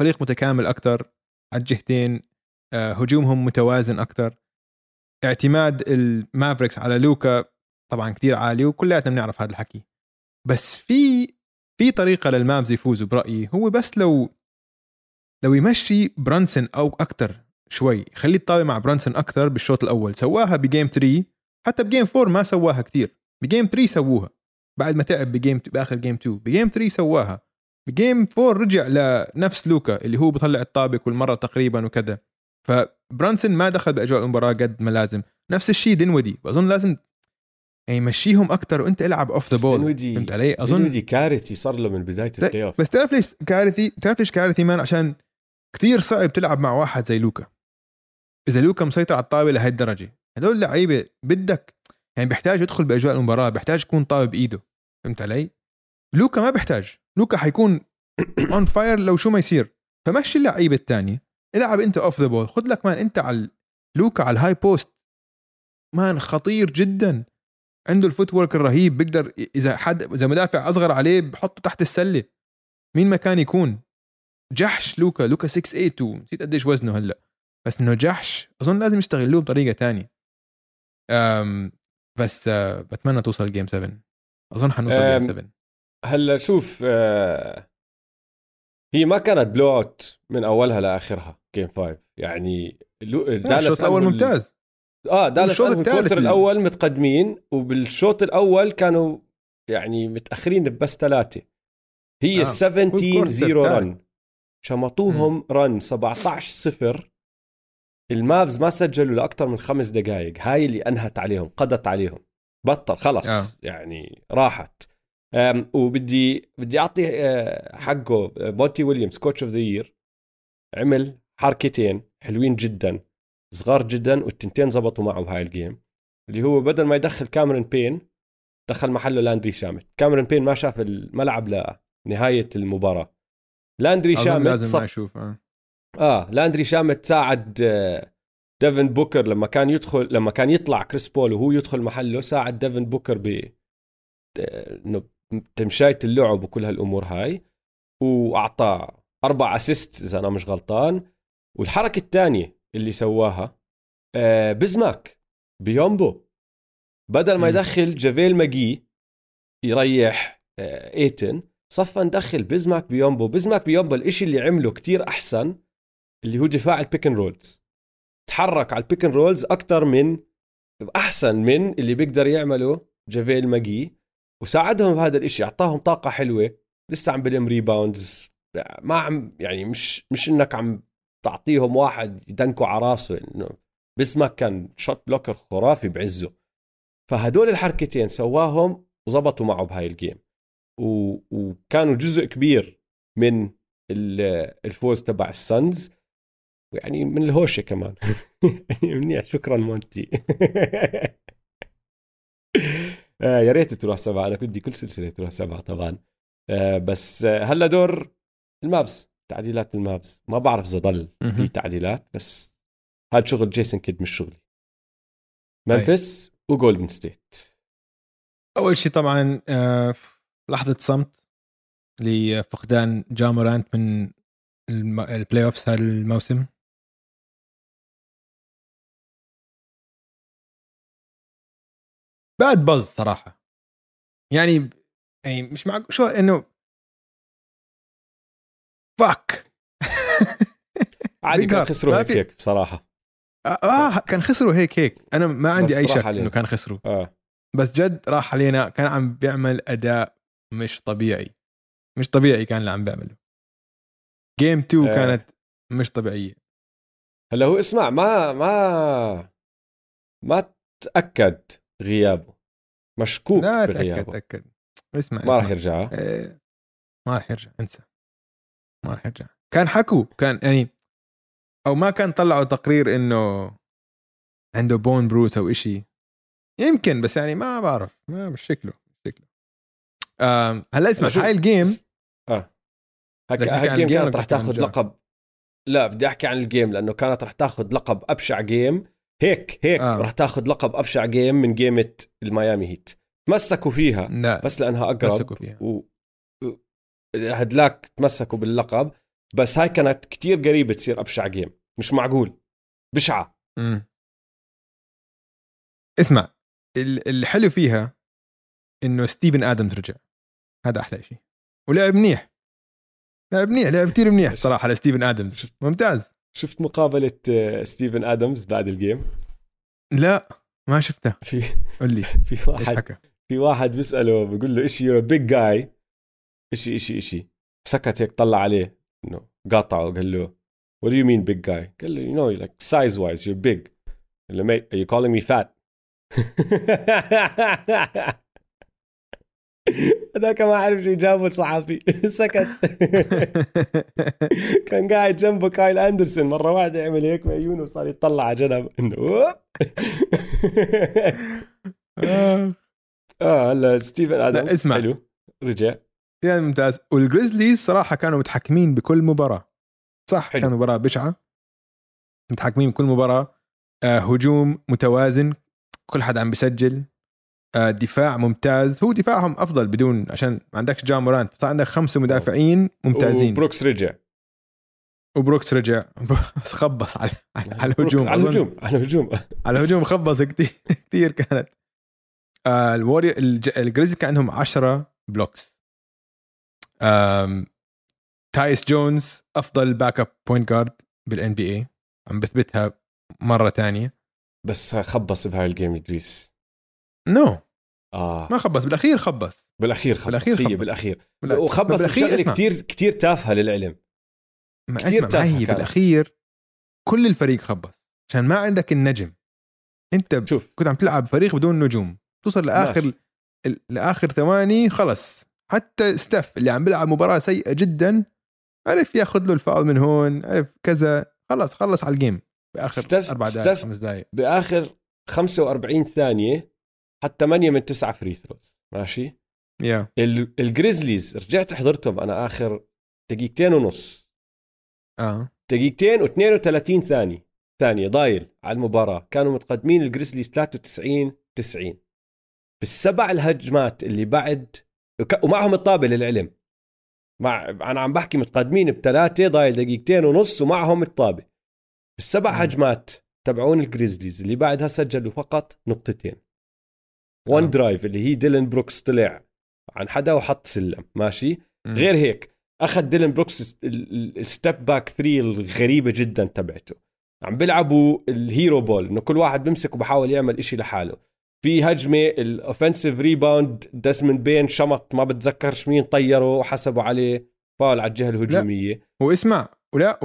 فريق متكامل أكثر على الجهتين آه، هجومهم متوازن أكثر اعتماد المافريكس على لوكا طبعا كتير عالي وكلياتنا بنعرف هذا الحكي. بس في في طريقة للمافز يفوزوا برأيي. هو بس لو لو يمشي برانسون أو أكثر شوي يخليه يتطاوع مع برانسون أكثر بالشوط الأول. سواها ب game 3 حتى ب game 4 ما سواها كتير. ب game 3 سووها. بعد ما تعب ب game بآخر game 2 ب game 3 سواها. ب game 4 رجع لنفس لوكا اللي هو بيطلع الطابة والمرة تقريبا وكذا. فبرانسون ما دخل بأجواء المباراة قد ما لازم. نفس الشيء دينويدي. بظن لازم يعني يمشيهم أكثر وأنت العب اوف ذا بول فهمت علي؟ اظن decreasing صار له من بداية ال playoff بس تعرف ليش decreasing؟ تعرف ليش decreasing man؟ عشان كثير صعب تلعب مع واحد زي لوكا. إذا لوكا مسيطر على الطابه لهي الدرجه هدول اللعيبه بدك يعني بيحتاج يدخل بأجواء المباراة بيحتاج يكون طابه بايده فهمت علي؟ لوكا ما بيحتاج. لوكا حيكون on fire لو شو ما يصير. فمشي اللعيبة الثانية العب أنت off the ball خذ لك man أنت على لوكا على ال high post man خطير جدا. عنده ال footwork الرهيب بيقدر إذا حد إذا مدافع أصغر عليه بحطه تحت السلة. مين ما كان يكون؟ جحش لوكا لوكا 6 8 2 نسيت قديش وزنه هلأ. بس إنه جحش أظن لازم يستغلوه بطريقة ثانية بس آه، بتمنى توصل game 7 أظن حنوصل جيم 7 هلأ شوف آه هي ما كانت blowout من أولها لآخرها game 5 يعني دالاس الشوط الأول ممتاز. آه دالاس ال quarter الأول متقدمين وبالشوط الأول كانوا يعني متأخرين بس ثلاثة. هي آه. 17 0 run شمطوهم run 17 0 المافز ما سجلوا لأكثر من خمس دقائق هاي اللي أنهت عليهم قضت عليهم. بطل خلص. آه. يعني راحت. وبدي بدي أعطي آه، حقه مونتي ويليامز coach of the year عمل حركتين حلوين جدا. صغار جدا والتنتين زبطوا معه بهاي ال game اللي هو بدل ما يدخل كاميرون بين دخل محله لاندري شامت كاميرون بين ما شاف الملعب لنهاية المباراة. لاندري شامت لازم صف... ما يشوف آه. آه لاندري شامت ساعد آه، ديفن بوكر لما كان يدخل لما كان يطلع كريس بول وهو يدخل محله ساعد ديفن بوكر ب إنه تمشايه اللعب وكل هالأمور هاي. وأعطى أربع assist إذا أنا مش غلطان. والحركة الثانية اللي سواها آه بزماك بيومبو. بدل ما يدخل جافيل ماجي يريح آه إيتن صفى ندخل بزماك بيومبو. بزماك بيومبو الإشي اللي عمله كتير أحسن اللي هو دفاع ال pick rolls تحرك على ال pick rolls أكثر من أحسن من اللي بيقدر يعمله جافيل ماجي. وساعدهم بهذا الإشي أعطاهم طاقة حلوة. لسه عم بلم rebounds ما عم يعني مش مش إنك عم تعطيهم واحد يدنكوا على راسه إنه بيسماك كان shot blocker خرافي بعزه. فهدول الحركتين سواهم وزبطوا معه بهاي ال game و... وكانوا جزء كبير من الفوز تبع ال Suns. ويعني من الهوشة كمان. يعني منيح. شكرا مونتي. آه يا ريت تروح سبعة. أنا بدي كل سلسلة تروح سبعة طبعا. آه بس آه هلا دور ال Mavs تعديلات ال Mavs. ما بعرف إذا ضل في تعديلات بس هذا شغل جيسون كيد مش شغلي. ممفيس وجولدن ستيت أول شيء طبعا آه لحظة صمت لفقدان جا مورانت من ال playoffs هذا الموسم. bad buzz صراحة. يعني يعني مش معك شو إنه fuck عادي كان خسروا هيك هيك بصراحة. آه, آه كان خسروا هيك هيك. أنا ما عندي أي شك إنه كان خسروا. آه. بس جد راح علينا كان عم بيعمل أداء مش طبيعي. مش طبيعي كان اللي عم بيعمله. جيم 2 آه. كانت مش طبيعية. هلأ هو اسمع ما ما ما تأكد غيابه. مشكوك لا بغيابه. تأكد. تأكد اسمع ما راح يرجع. إيه ما راح يرجع انسى. ما راح يرجع. كان حكوا كان يعني أو ما كان طلعوا تقرير إنه عنده bone bruise أو إشي. يمكن بس يعني ما بعرف ما مش شكله شكله. آه هلا اسمع هاي ال game آه. هاي ال game كانت رح تاخذ لقب. لا بدي أحكي عن ال game لأنه كانت رح تاخذ لقب أبشع game هيك هيك آه. رح تاخذ لقب أبشع game من game ال Miami Heat. تمسكوا فيها لا. بس لأنها أقرب. تمسكوا فيها. و... هدلاك تمسكوا باللقب بس هاي كانت كتير قريبة تصير أبشع game مش معقول. بشعة. مم. اسمع الحلو فيها إنه ستيفن آدمز رجع. هذا أحلى شيء ولعب منيح. لعب منيح لعب كثير منيح صراحة لستيفن آدمز. ممتاز. شفت مقابلة آه، ستيفن آدمز بعد ال game؟ لا ما شفتها. في قول لي. في واحد في واحد بيسأله بيقول له إيش you big guy إيش إيش إيش سكت هيك طلع عليه إنه قاطعه وقال له what do you mean big guy? قال له you know like size wise you're big. قال له mate are you calling me fat? هذاك ما عرف شو يجاوب الصحفي سكت. كان قاعد جنبه كايل أندرسون. مرة واحدة يعمل هيك بعيونه وصار يطلع على جنب. إنه آه. هلا ستيفن آدمز. اسمع. حلو. رجع. يعني ممتاز. وال Grizzlies صراحة كانوا متحكمين بكل مباراة. صح حلو. كانوا مباراة بشعة. متحكمين بكل مباراة. آه هجوم متوازن. كل حد عم بيسجل آه دفاع ممتاز. هو دفاعهم أفضل بدون عشان ما عندكش جا مورانت. صار عندك خمسة مدافعين ممتازين. وبروكس رجع. وبروكس رجع. بس خبص على على الهجوم. على. الهجوم. على الهجوم. على الهجوم خبص كثير كثير كانت. آه الوري الج- الجريزلي كان عندهم 10 بلوكس. تايس جونز أفضل باك اب بوينت جارد بالان بي اي عم بثبتها مرة تانية. بس خبص بهاي الجيم ادريس نو. no. آه. ما خبص بالأخير خبص. بالأخير خبص. بالأخير هي خبص. بالأخير. بال- وخبص بشغله. كثير كثير تافهة للعلم. ما تافهة معي كانت. بالأخير كل الفريق خبص. عشان ما عندك النجم. أنت شوف. كنت عم تلعب فريق بدون نجوم. توصل لآخر لآخر ثواني خلص. حتى ستيف اللي عم بيلعب مباراة سيئة جدا عرف ياخذ له الفاول من هون عرف كذا خلص خلص على ال game بآخر ستيف- أربع دقائق خمس دقائق بآخر 45 ثانية حتى 8 من 9 free throws ماشي؟ يا ال- ال Grizzlies رجعت حضرتهم أنا آخر دقيقتين ونص. آه. دقيقتين و32 ثانية ثانية ضايل على المباراة. كانوا متقدمين ال Grizzlies 93 90 بالسبع الهجمات اللي بعد ومعهم الطابة للعلم مع أنا عم بحكي متقدمين بثلاثه ضايل دقيقتين ونص ومعهم الطابة بالسبع مم. هجمات تبعون ال Grizzlies اللي بعدها سجلوا فقط نقطتين one آه. drive اللي هي ديلن بروكس طلع عن حدا وحط سلم ماشي. غير هيك أخذ ديلن بروكس ال step back 3 الغريبة جدا تبعته عم بيلعبوا ال hero ball إنه كل واحد بيمسك وبحاول يعمل إشي لحاله في هجمة ال offensive rebound ديسموند بين شمط ما بتذكرش مين طيره وحسبوا عليه فاول على الجهة الهجومية. واسمع ولا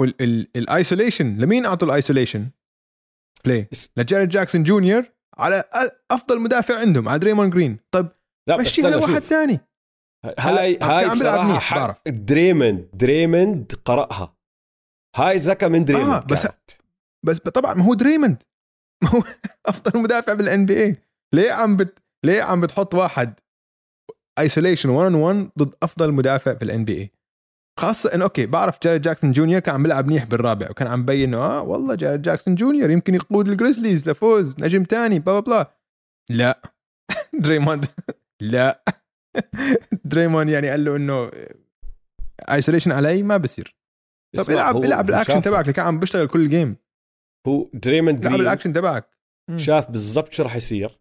ال isolation لمين أعطوا ال isolation play لجاريد جاكسون جونيور على أفضل مدافع عندهم على دريمون جرين طيب لا مشيها لواحد ثاني. هاي هلا هاي بيلعب بصراحة حق. دريمند دريمند قرأها. هاي زكا من دريمند آه، بس- كانت. بس طبعا ما هو دريموند ما هو أفضل مدافع بال NBA ليه عم بت ليه عم بتحط واحد isolation 1 1 ضد أفضل مدافع في ال NBA خاصة إنه okay بعرف جاريد جاكسون جونيور كان عم بيلعب منيح بالرابع وكان عم بين إنه آه والله جاريد جاكسون جونيور يمكن يقود ال Grizzlies لفوز نجم تاني blah blah لا. دريموند لا. دريموند يعني قال له إنه isolation علي ما بصير. طب العب العب الاكشن تبعك اللي كان عم بيشتغل كل game هو دريمند العب الاكشن تبعك. شاف بالضبط شو راح يصير.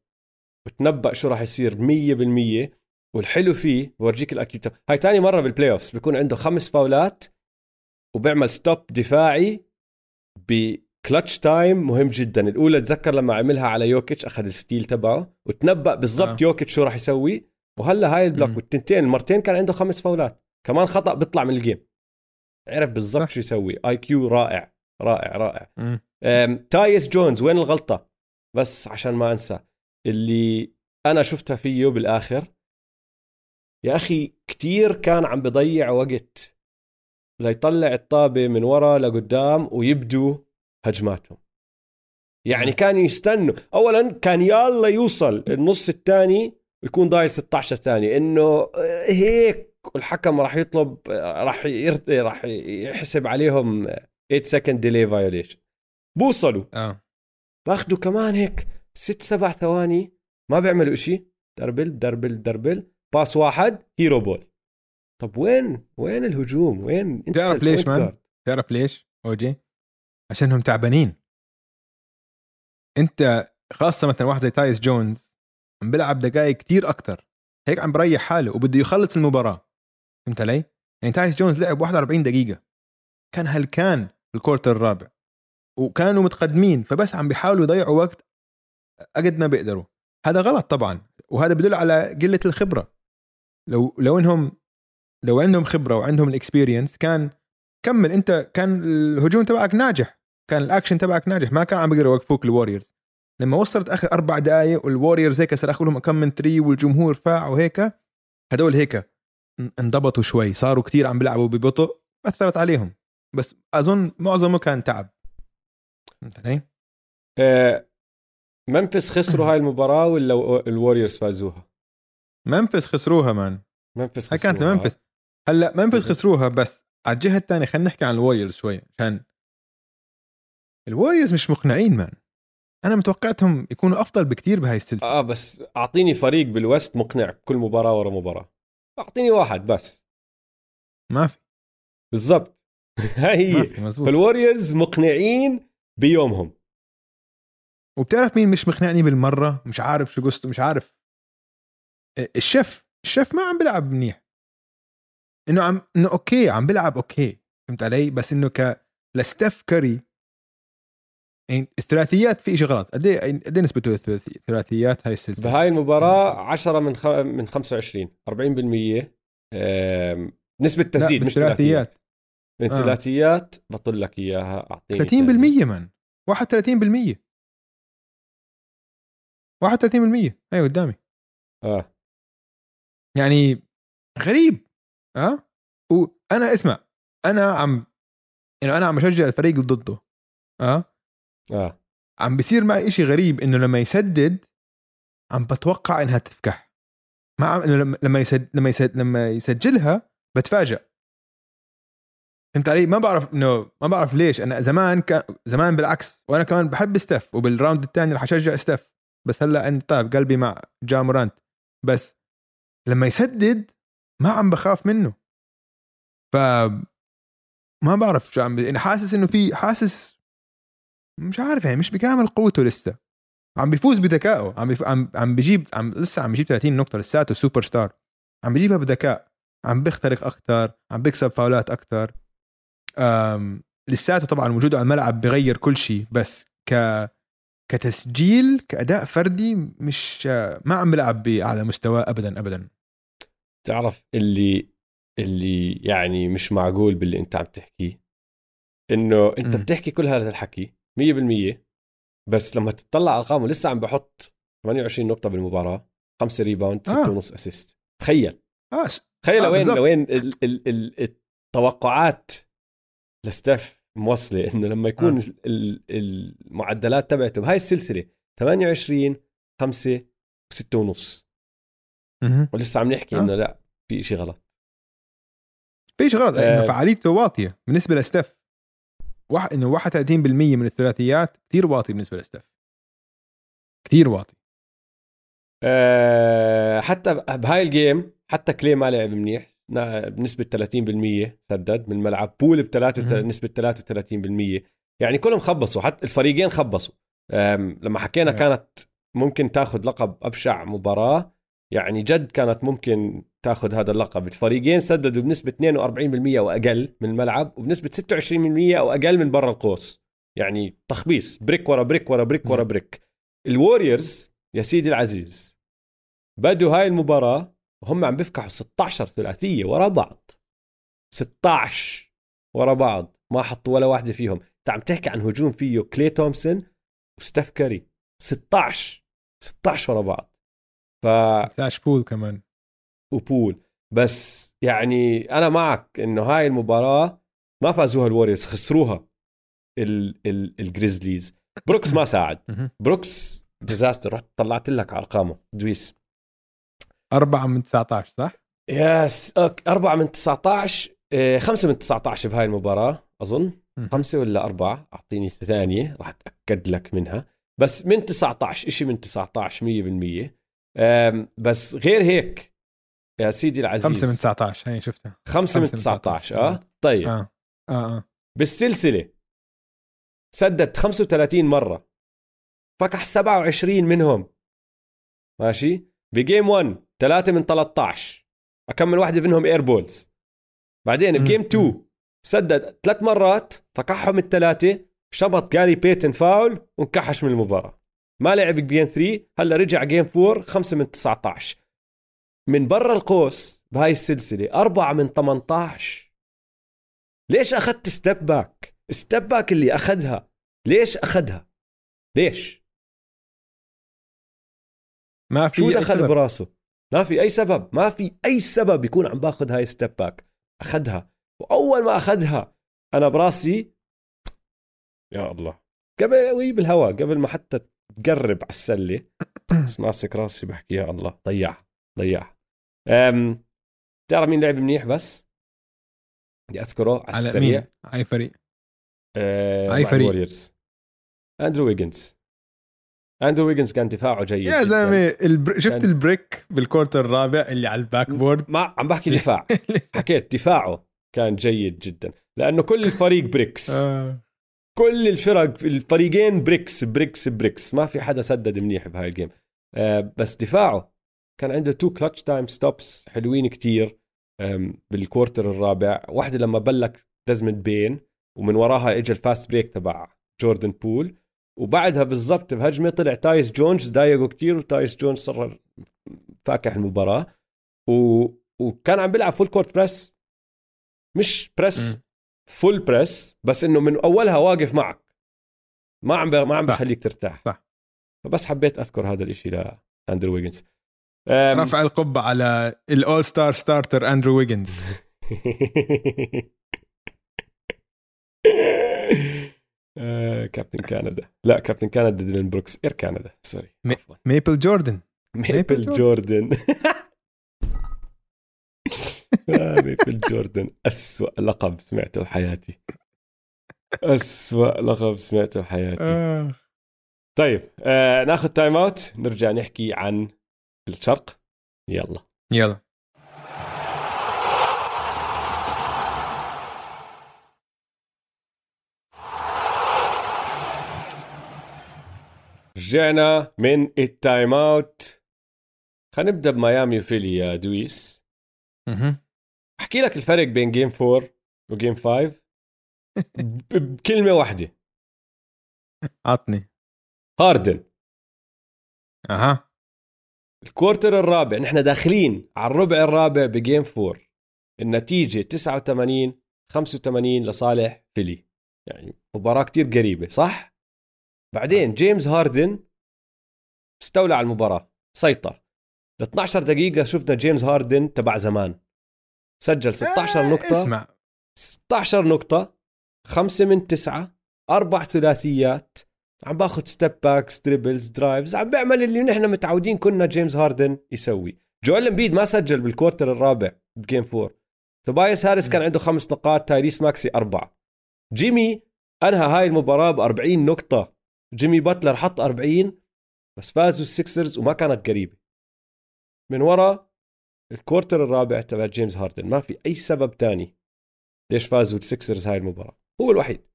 وتنبأ شو راح يصير 100% والحلو فيه بورجيك ال IQ تبع- هاي تاني مرة بال playoffs بيكون عنده خمس فاولات وبيعمل stop دفاعي ب clutch time مهم جدا. الأولى تذكر لما عملها على يوكيتش أخذ ال steal تبعه وتنبأ بالضبط آه. يوكيتش شو راح يسوي. وهلأ هاي ال block. والتنتين المرتين كان عنده خمس فاولات. كمان خطأ بيطلع من ال game عرف بالضبط. شو يسوي. IQ رائع رائع رائع. تايس جونز وين الغلطة؟ بس عشان ما أنسى. اللي أنا شفتها فيه بالآخر يا أخي كتير كان عم بضيع وقت ليطلع الطابة من ورا لقدام ويبدوا هجماتهم. يعني كانوا يستنوا. أولا كان يلا يوصل النص الثاني ويكون ضايل 16 ثانية. إنه آه، هيك والحكم راح يطلب راح يرت... راح يحسب عليهم 8 second delay violation بوصلوا. آه. باخذوا كمان هيك ست سبع ثواني ما بيعملوا إشي. dribble dribble dribble. pass واحد hero ball. طب وين؟ وين الهجوم؟ وين؟ انت تعرف ليش man؟ تعرف ليش أوجي؟ عشانهم تعبانين. انت خاصة مثلا واحد زي تايس جونز عم بيلعب دقائق كتير أكثر هيك عم بريح حاله وبده يخلص المباراة. فهمت علي؟ يعني تايس جونز لعب 41 دقيقة. كان هلكان بال quarter الرابع. وكانوا متقدمين فبس عم بيحاولوا يضيعوا وقت قد ما بيقدروا. هذا غلط طبعا وهذا بدل على قلة الخبرة. لو لو إنهم لو عندهم خبرة وعندهم ال experience كان كمل أنت كان الهجوم تبعك ناجح كان الاكشن تبعك ناجح ما كان عم بيقدروا يوقفوك الوريورز لما وصلت آخر أربع دقائق والوريورز هيك صار لهم كم من three والجمهور فاع وهيك هدول هيك انضبطوا شوي صاروا كتير عم بيلعبوا ببطء أثرت عليهم. بس أظن معظمه كان تعب؟ آه ممفيس خسروا هاي المباراة ولا الوريورز فازوها؟ منفس خسروها مان منفس هاي كانت لممفيس هلأ منفس خسروها بس على الجهة الثانية خلينا نحكي عن الوريورز شوي عشان الوريورز مش مقنعين man أنا متوقعتهم يكونوا أفضل بكتير بهاي السلسلة. آه بس أعطيني فريق بال West مقنع كل مباراة ورا مباراة. أعطيني واحد بس. ما في. بالضبط. هاي هي فالوريورز مقنعين بيومهم. وبتعرف مين مش مقنعني بالمرة؟ مش عارف شو قصته مش عارف. الشيف الشيف ما عم بيلعب منيح. إنه عم إنه okay عم بيلعب أوكي فهمت علي؟ بس إنه ك لستيف كاري يعني الثلاثيات في شيء غلط. قد إيه قد إيه نسبه الثلاثيات هاي السلسلة؟ بهاي المباراة 10 من خ... من 25 40% نسبة تسديد مش ثلاثيات. من آه. ثلاثيات بطل لك إياها اعطيني 30% من 31% 31% اي قدامي. آه. يعني غريب آه؟ وأنا اسمع أنا عم يعني أنا عم بشجع الفريق اللي ضده آه؟ آه. عم بيصير معي إشي غريب إنه لما يسدد عم بتوقع إنها تفكح. ما عم إنه لما يسد لما يسد لما يسجلها بتفاجئ فهمت علي؟ ما بعرف إنه ما بعرف ليش. أنا زمان كان زمان بالعكس وأنا كمان بحب ستيف وبال round الثاني رح أشجع ستيف بس هلأ أنت طيب قلبي مع جا مورانت بس لما يسدد ما عم بخاف منه. ف ما بعرف شو عم يعني حاسس إنه في حاسس مش عارف يعني مش بكامل قوته لسه. عم بيفوز بذكائه عم بيف... عم عم بيجيب عم لسه عم بيجيب 30 نقطة لساته سوبر ستار عم بيجيبها بذكاء عم بيخترق أكثر عم بيكسب فاولات أكثر أم... لساته طبعا وجوده على الملعب بغير كل شيء بس ك كتسجيل كأداء فردي مش ما عم بلعب بأعلى مستوى ابدا ابدا. تعرف اللي اللي يعني مش معقول باللي أنت عم تحكيه إنه أنت م. بتحكي كل هذا الحكي 100% بس لما تطلع أرقامه لسه عم بحط 28 نقطة بالمباراة 5 rebound 6 آه. ونص assist تخيل. آه تخيل آه لوين لوين ال ال ال التوقعات لستيف موصلة إنه لما يكون آه. المعدلات تبعته بهاي السلسلة 28 5 و6 ونص. ولسه عم نحكي آه. إنه لا في شيء غلط. في شيء غلط. آه. انه فعاليته واطية بالنسبة لستيف واحد انه 31% من الثلاثيات كثير واطي بالنسبة لستيف كثير واطي. أه حتى بهاي ال game حتى كلي ما لعب منيح. بنسبة 30% سدد من الملعب بول بثلاثة نسبة 33% يعني كلهم خبصوا حتى الفريقين خبصوا. لما حكينا كانت ممكن تاخذ لقب أبشع مباراة يعني جد كانت ممكن تاخذ هذا اللقب. الفريقين سددوا بنسبة 42% واقل من الملعب وبنسبة 26% أو أقل من برا القوس. يعني تخبيص brick ورا brick ورا brick ورا brick. الوريورز يا سيدي العزيز بدوا هاي المباراة وهم عم بيفكحوا 16 ثلاثية ورا بعض. 16 ورا بعض ما حطوا ولا واحدة فيهم. انت عم تحكي عن هجوم فيه كلي تومسون وستيف كاري. 16 16 ورا بعض. ف 16 بول كمان. وبول. بس يعني أنا معك إنه هاي المباراة ما فازوها الوريورز خسروها ال ال الجريزليز. بروكس ما ساعد. بروكس disaster رحت طلعت لك على أرقامه. دويس. 4 من 19 صح؟ yes okay 4 من 19 5 من 19 بهاي المباراة أظن. خمسة ولا أربعة؟ أعطيني ثانية راح أتأكد لك منها. بس من 19 إشي من 19 100% بس غير هيك يا سيدي العزيز. 5 من 19 هي شفتها. 5 من 19 آه؟ طيب. آه. آه. آه. بالسلسلة سدد 35 مرة. فكح 27 منهم. ماشي؟ بجيم 1 3 من 13 أكمل واحدة منهم اير بولز بعدين ب game 2 سدد ثلاث مرات فكحهم الثلاثة شبط جاري بيتن فاول وانكحش من المباراة. ما لعب ب game 3 هلا رجع game 4 5 من 19 من برا القوس بهاي السلسلة 4 من 18 ليش أخذت step back step back اللي أخذها. ليش أخذها؟ ليش؟ ما في شو دخل سبب. براسه؟ ما في أي سبب ما في أي سبب يكون عم باخذ هاي step back أخذها. وأول ما أخذها أنا براسي يا الله. قبل وهي بالهواء قبل ما حتى تقرب على السلة بس ماسك راسي بحكي يا الله ضيعها ضيعها أم تعرف مين لعب منيح بس؟ بدي أذكره على على السريع. مين؟ أي فريق؟ آه أي مع فريق؟ ال Warriors أندرو ويجنز. أندرو ويجنز كان دفاعه جيد يا. زلمة البر... شفت كان- ال brick بال quarter الرابع اللي على ال backboard؟ ما عم بحكي دفاع. حكيت دفاعه كان جيد جدا. لأنه كل الفريق bricks. آه. كل الفرق الفريقين bricks bricks bricks. ما في حدا سدد منيح بهاي ال game آه بس دفاعه كان عنده two clutch time stops حلوين كتير بال quarter الرابع. واحدة لما بلك دزمند بين ومن وراها اجى ال fast break تبع جوردن بول. وبعدها بالضبط بهجمة طلع تايس جونز ضايقه كتير وتايس جونز صار فاكح المباراة. و... وكان عم بيلعب full court press مش press مم. full press بس إنه من أولها واقف معك. ما عم ب... ما عم. بخليك ترتاح. صح. فبس حبيت أذكر هذا الإشي لأندرو ويجنز. أم... رفع القبه على ال all star starter أندرو ويجنز. آه، Captain Canada. لا Captain Canada ديلان بروكس. Air Canada. Sorry. Ma- Maple Jordan. Maple Jordan. آه، Maple Jordan. أسوأ لقب سمعته بحياتي أسوأ لقب سمعته بحياتي آه. طيب آه ناخذ time out نرجع نحكي عن الشرق. يلا. يلا. رجعنا من ال time out خلينا نبدأ بميامي وفيلي يا دويس. مهم. أحكي لك الفرق بين game 4 و game 5 ب- بكلمة واحدة. عطني. هاردن. أها. ال quarter الرابع. نحن داخلين على الربع الرابع ب game 4 النتيجة 89 85 لصالح فيلي. يعني مباراة كتير قريبة صح؟ بعدين جيمس هاردن استولى على المباراة سيطر. ل 12 دقيقة شفنا جيمس هاردن تبع زمان. سجل 16 آه، نقطة اسمع. 16 نقطة خمسة من تسعة أربع ثلاثيات. عم باخذ step backs dribbles drives عم بيعمل اللي نحن متعودين كنا جيمس هاردن يسوي. جوال امبيد ما سجل بال quarter الرابع ب game four توبايس هاريس كان عنده خمس نقاط تايريس ماكسي أربعة. جيمي أنهى هاي المباراة ب 40 نقطة. جيمي باتلر حط 40 بس فازوا ال Sixers وما كانت قريبة. من ورا ال quarter الرابع تبع جيمس هاردن. ما في أي سبب تاني ليش فازوا ال Sixers هاي المباراة. هو الوحيد.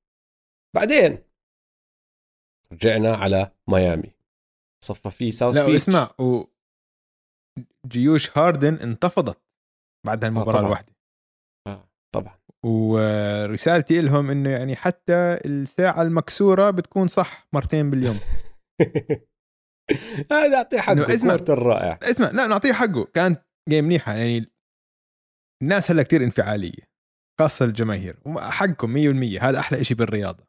بعدين رجعنا على ميامي. صفى فيه South لا Beach واسمع و جيوش هاردن انتفضت بعد. الواحده آه طبعا. ورسالتي لهم إنه يعني حتى الساعة المكسورة بتكون صح مرتين باليوم. هذا اعطيه حقه اسمع. quarter رائع اسمع لا نعطيه حقه. كانت game منيحه يعني الناس هلا كتير انفعالية خاصة الجماهير. حقكم 100% هذا أحلى شيء بالرياضة.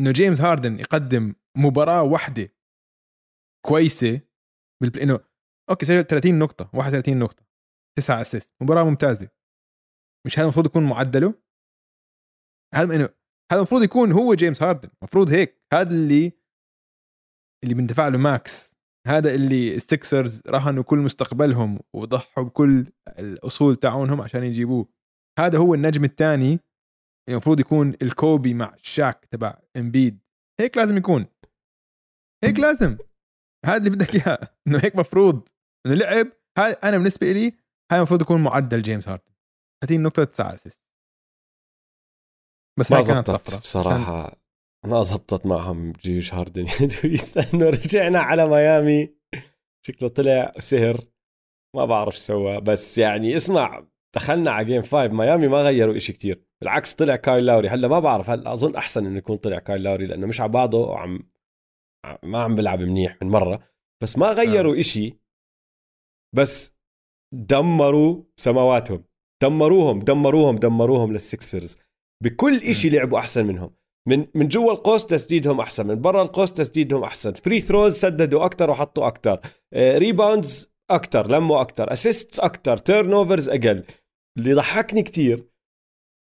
إنه جيمس هاردن يقدم مباراة واحدة كويسة بالبل... إنه okay سجل 30 نقطة 31 نقطة 9 assist مباراة ممتازة. مش هذا المفروض يكون معدله؟ هذا انه هذا المفروض يكون هو جيمس هاردن. المفروض هيك. هذا اللي اللي بندفع له max. هذا اللي ال Sixers رهنوا كل مستقبلهم وضحوا بكل الأصول تاعونهم عشان يجيبوه. هذا هو النجم الثاني المفروض يكون الكوبي مع الشاك تبع إمبيد. هيك لازم يكون. هيك لازم. هذا اللي بدك إياه. إنه هيك مفروض. إنه لعب. هاي أنا بالنسبة لي هاي المفروض يكون معدل جيمس هاردن. 30 نقطه 9 assist بس ما زبطت طفرة. بصراحة. ما زبطت معهم جيوش هاردن. لأنه رجعنا على ميامي. شكله طلع سهر. ما بعرف شو سوى. بس يعني اسمع دخلنا على game 5 ميامي ما غيروا إشي كتير. بالعكس طلع كايل لاوري. هلا ما بعرف هلا أظن أحسن إنه يكون طلع كايل لاوري؟ لأنه مش على بعضه وعم ما عم بلعب منيح من مرة. بس ما غيروا آه. إشي. بس دمروا سماواتهم. دمروهم دمروهم دمروهم لل Sixers بكل إشي لعبوا أحسن منهم. من من جوا القوس تسديدهم أحسن من برا القوس تسديدهم أحسن. free throws سددوا أكثر وحطوا أكثر rebounds أكثر لموا أكثر assists أكثر turnovers أقل. اللي ضحكني كتير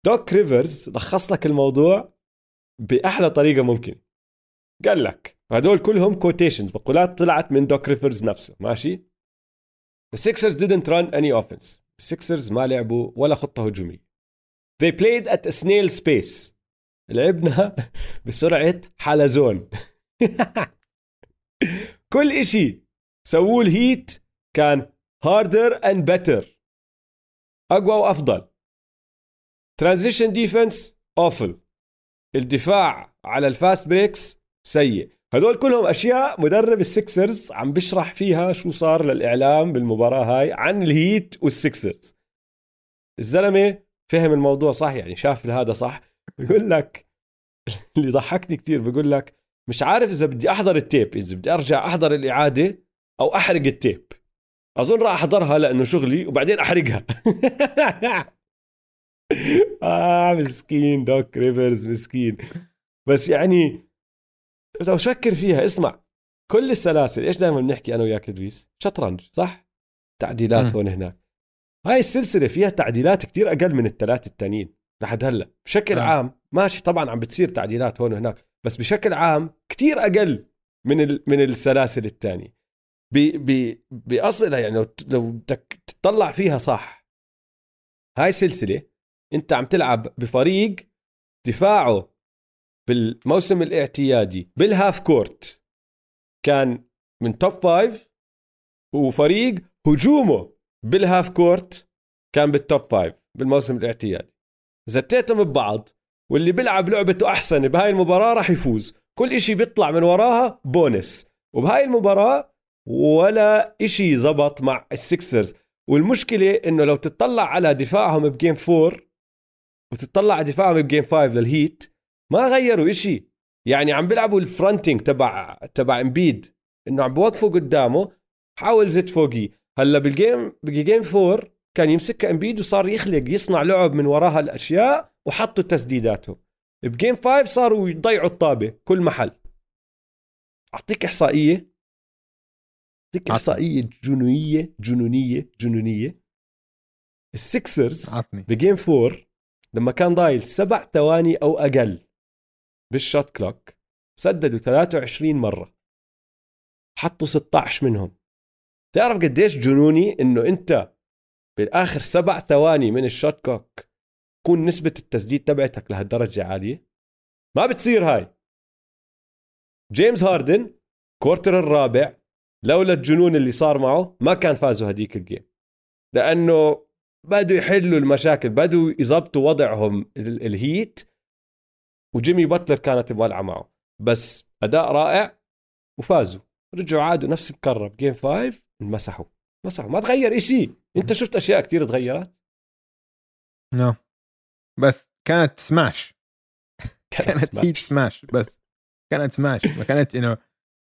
دوك ريفرز لخص لك الموضوع بأحلى طريقة ممكن. قال لك هدول كلهم quotations مقولات طلعت من دوك ريفرز نفسه. ماشي؟ ال Sixers didn't run any offense. ال Sixers ما لعبوا ولا خطة هجومية. They played at a snail's pace لعبنا بسرعة حلزون. كل إشي سووه ال Heat كان harder and better أقوى وأفضل. transition defense awful الدفاع على ال fast breaks سيء. هدول كلهم أشياء مدرب السكسرز عم بشرح فيها شو صار للإعلام بالمباراة هاي عن الهيت والسكسرز الزلمة فهم الموضوع صح؟ يعني شاف هذا صح؟ بقول لك اللي ضحكني كثير بقول لك مش عارف إذا بدي أحضر ال tape إذا بدي أرجع أحضر الإعادة أو أحرق ال tape. أظن راح أحضرها لأنه شغلي وبعدين أحرقها. آه مسكين دوك ريفرز مسكين. بس يعني لو فكر فيها. اسمع كل السلاسل إيش دائما بنحكي أنا وياك ادريس شطرنج صح؟ تعديلات هون هناك. هاي السلسلة فيها تعديلات كتير أقل من الثلاث التانيين لحد هلأ. بشكل آه. عام ماشي طبعا عم بتصير تعديلات هون وهناك بس بشكل عام كتير أقل من من السلاسل الثانية بأصلها يعني لو بدك تطلع فيها صح. هاي سلسلة أنت عم تلعب بفريق دفاعه بالموسم الاعتيادي بال half court. كان من top five وفريق هجومه بال half court كان بال top five بالموسم الاعتيادي. زتيتهم ببعض واللي بيلعب لعبته أحسن بهاي المباراة راح يفوز. كل إشي بيطلع من وراها بونس. وبهاي المباراة ولا إشي زبط مع السكسرز والمشكلة إنه لو تطلع على دفاعهم ب game four وتطلع على دفاعهم ب game five للهيت ما غيروا إشي. يعني عم بيلعبوا ال fronting تبع تبع امبيد إنه عم بوقفوا قدامه حاول زت فوقيه هلأ بال game ب game four كان يمسكها امبيد وصار يخلق يصنع لعب من وراها الأشياء وحطوا تسديداته. ب game five صاروا يضيعوا الطابة كل محل. أعطيك إحصائية؟ أعطيك إحصائية جنونيه جنونيه جنونية. السكسرز عطني. ب game four لما كان ضايل سبع ثواني أو أقل. بال shot clock سددوا 23 مرة. حطوا 16 منهم. تعرف قديش جنوني إنه أنت بالآخر سبع ثواني من ال shot clock تكون نسبة التسديد تبعتك لهالدرجة عالية؟ ما بتصير هاي. جيمس هاردن quarter الرابع لولا الجنون اللي صار معه ما كان فازوا هديك ال game. لأنه بدوا يحلوا المشاكل بدوا يظبطوا وضعهم الهيت وجيمي باتلر كانت مولعة معه. بس أداء رائع وفازوا. رجعوا عادوا نفس الكرة ب game five انمسحوا. مسحوا ما تغير شيء أنت شفت أشياء كثير تغيرت؟ no no. بس كانت smash كانت, هيت smash بس كانت smash ما كانت انه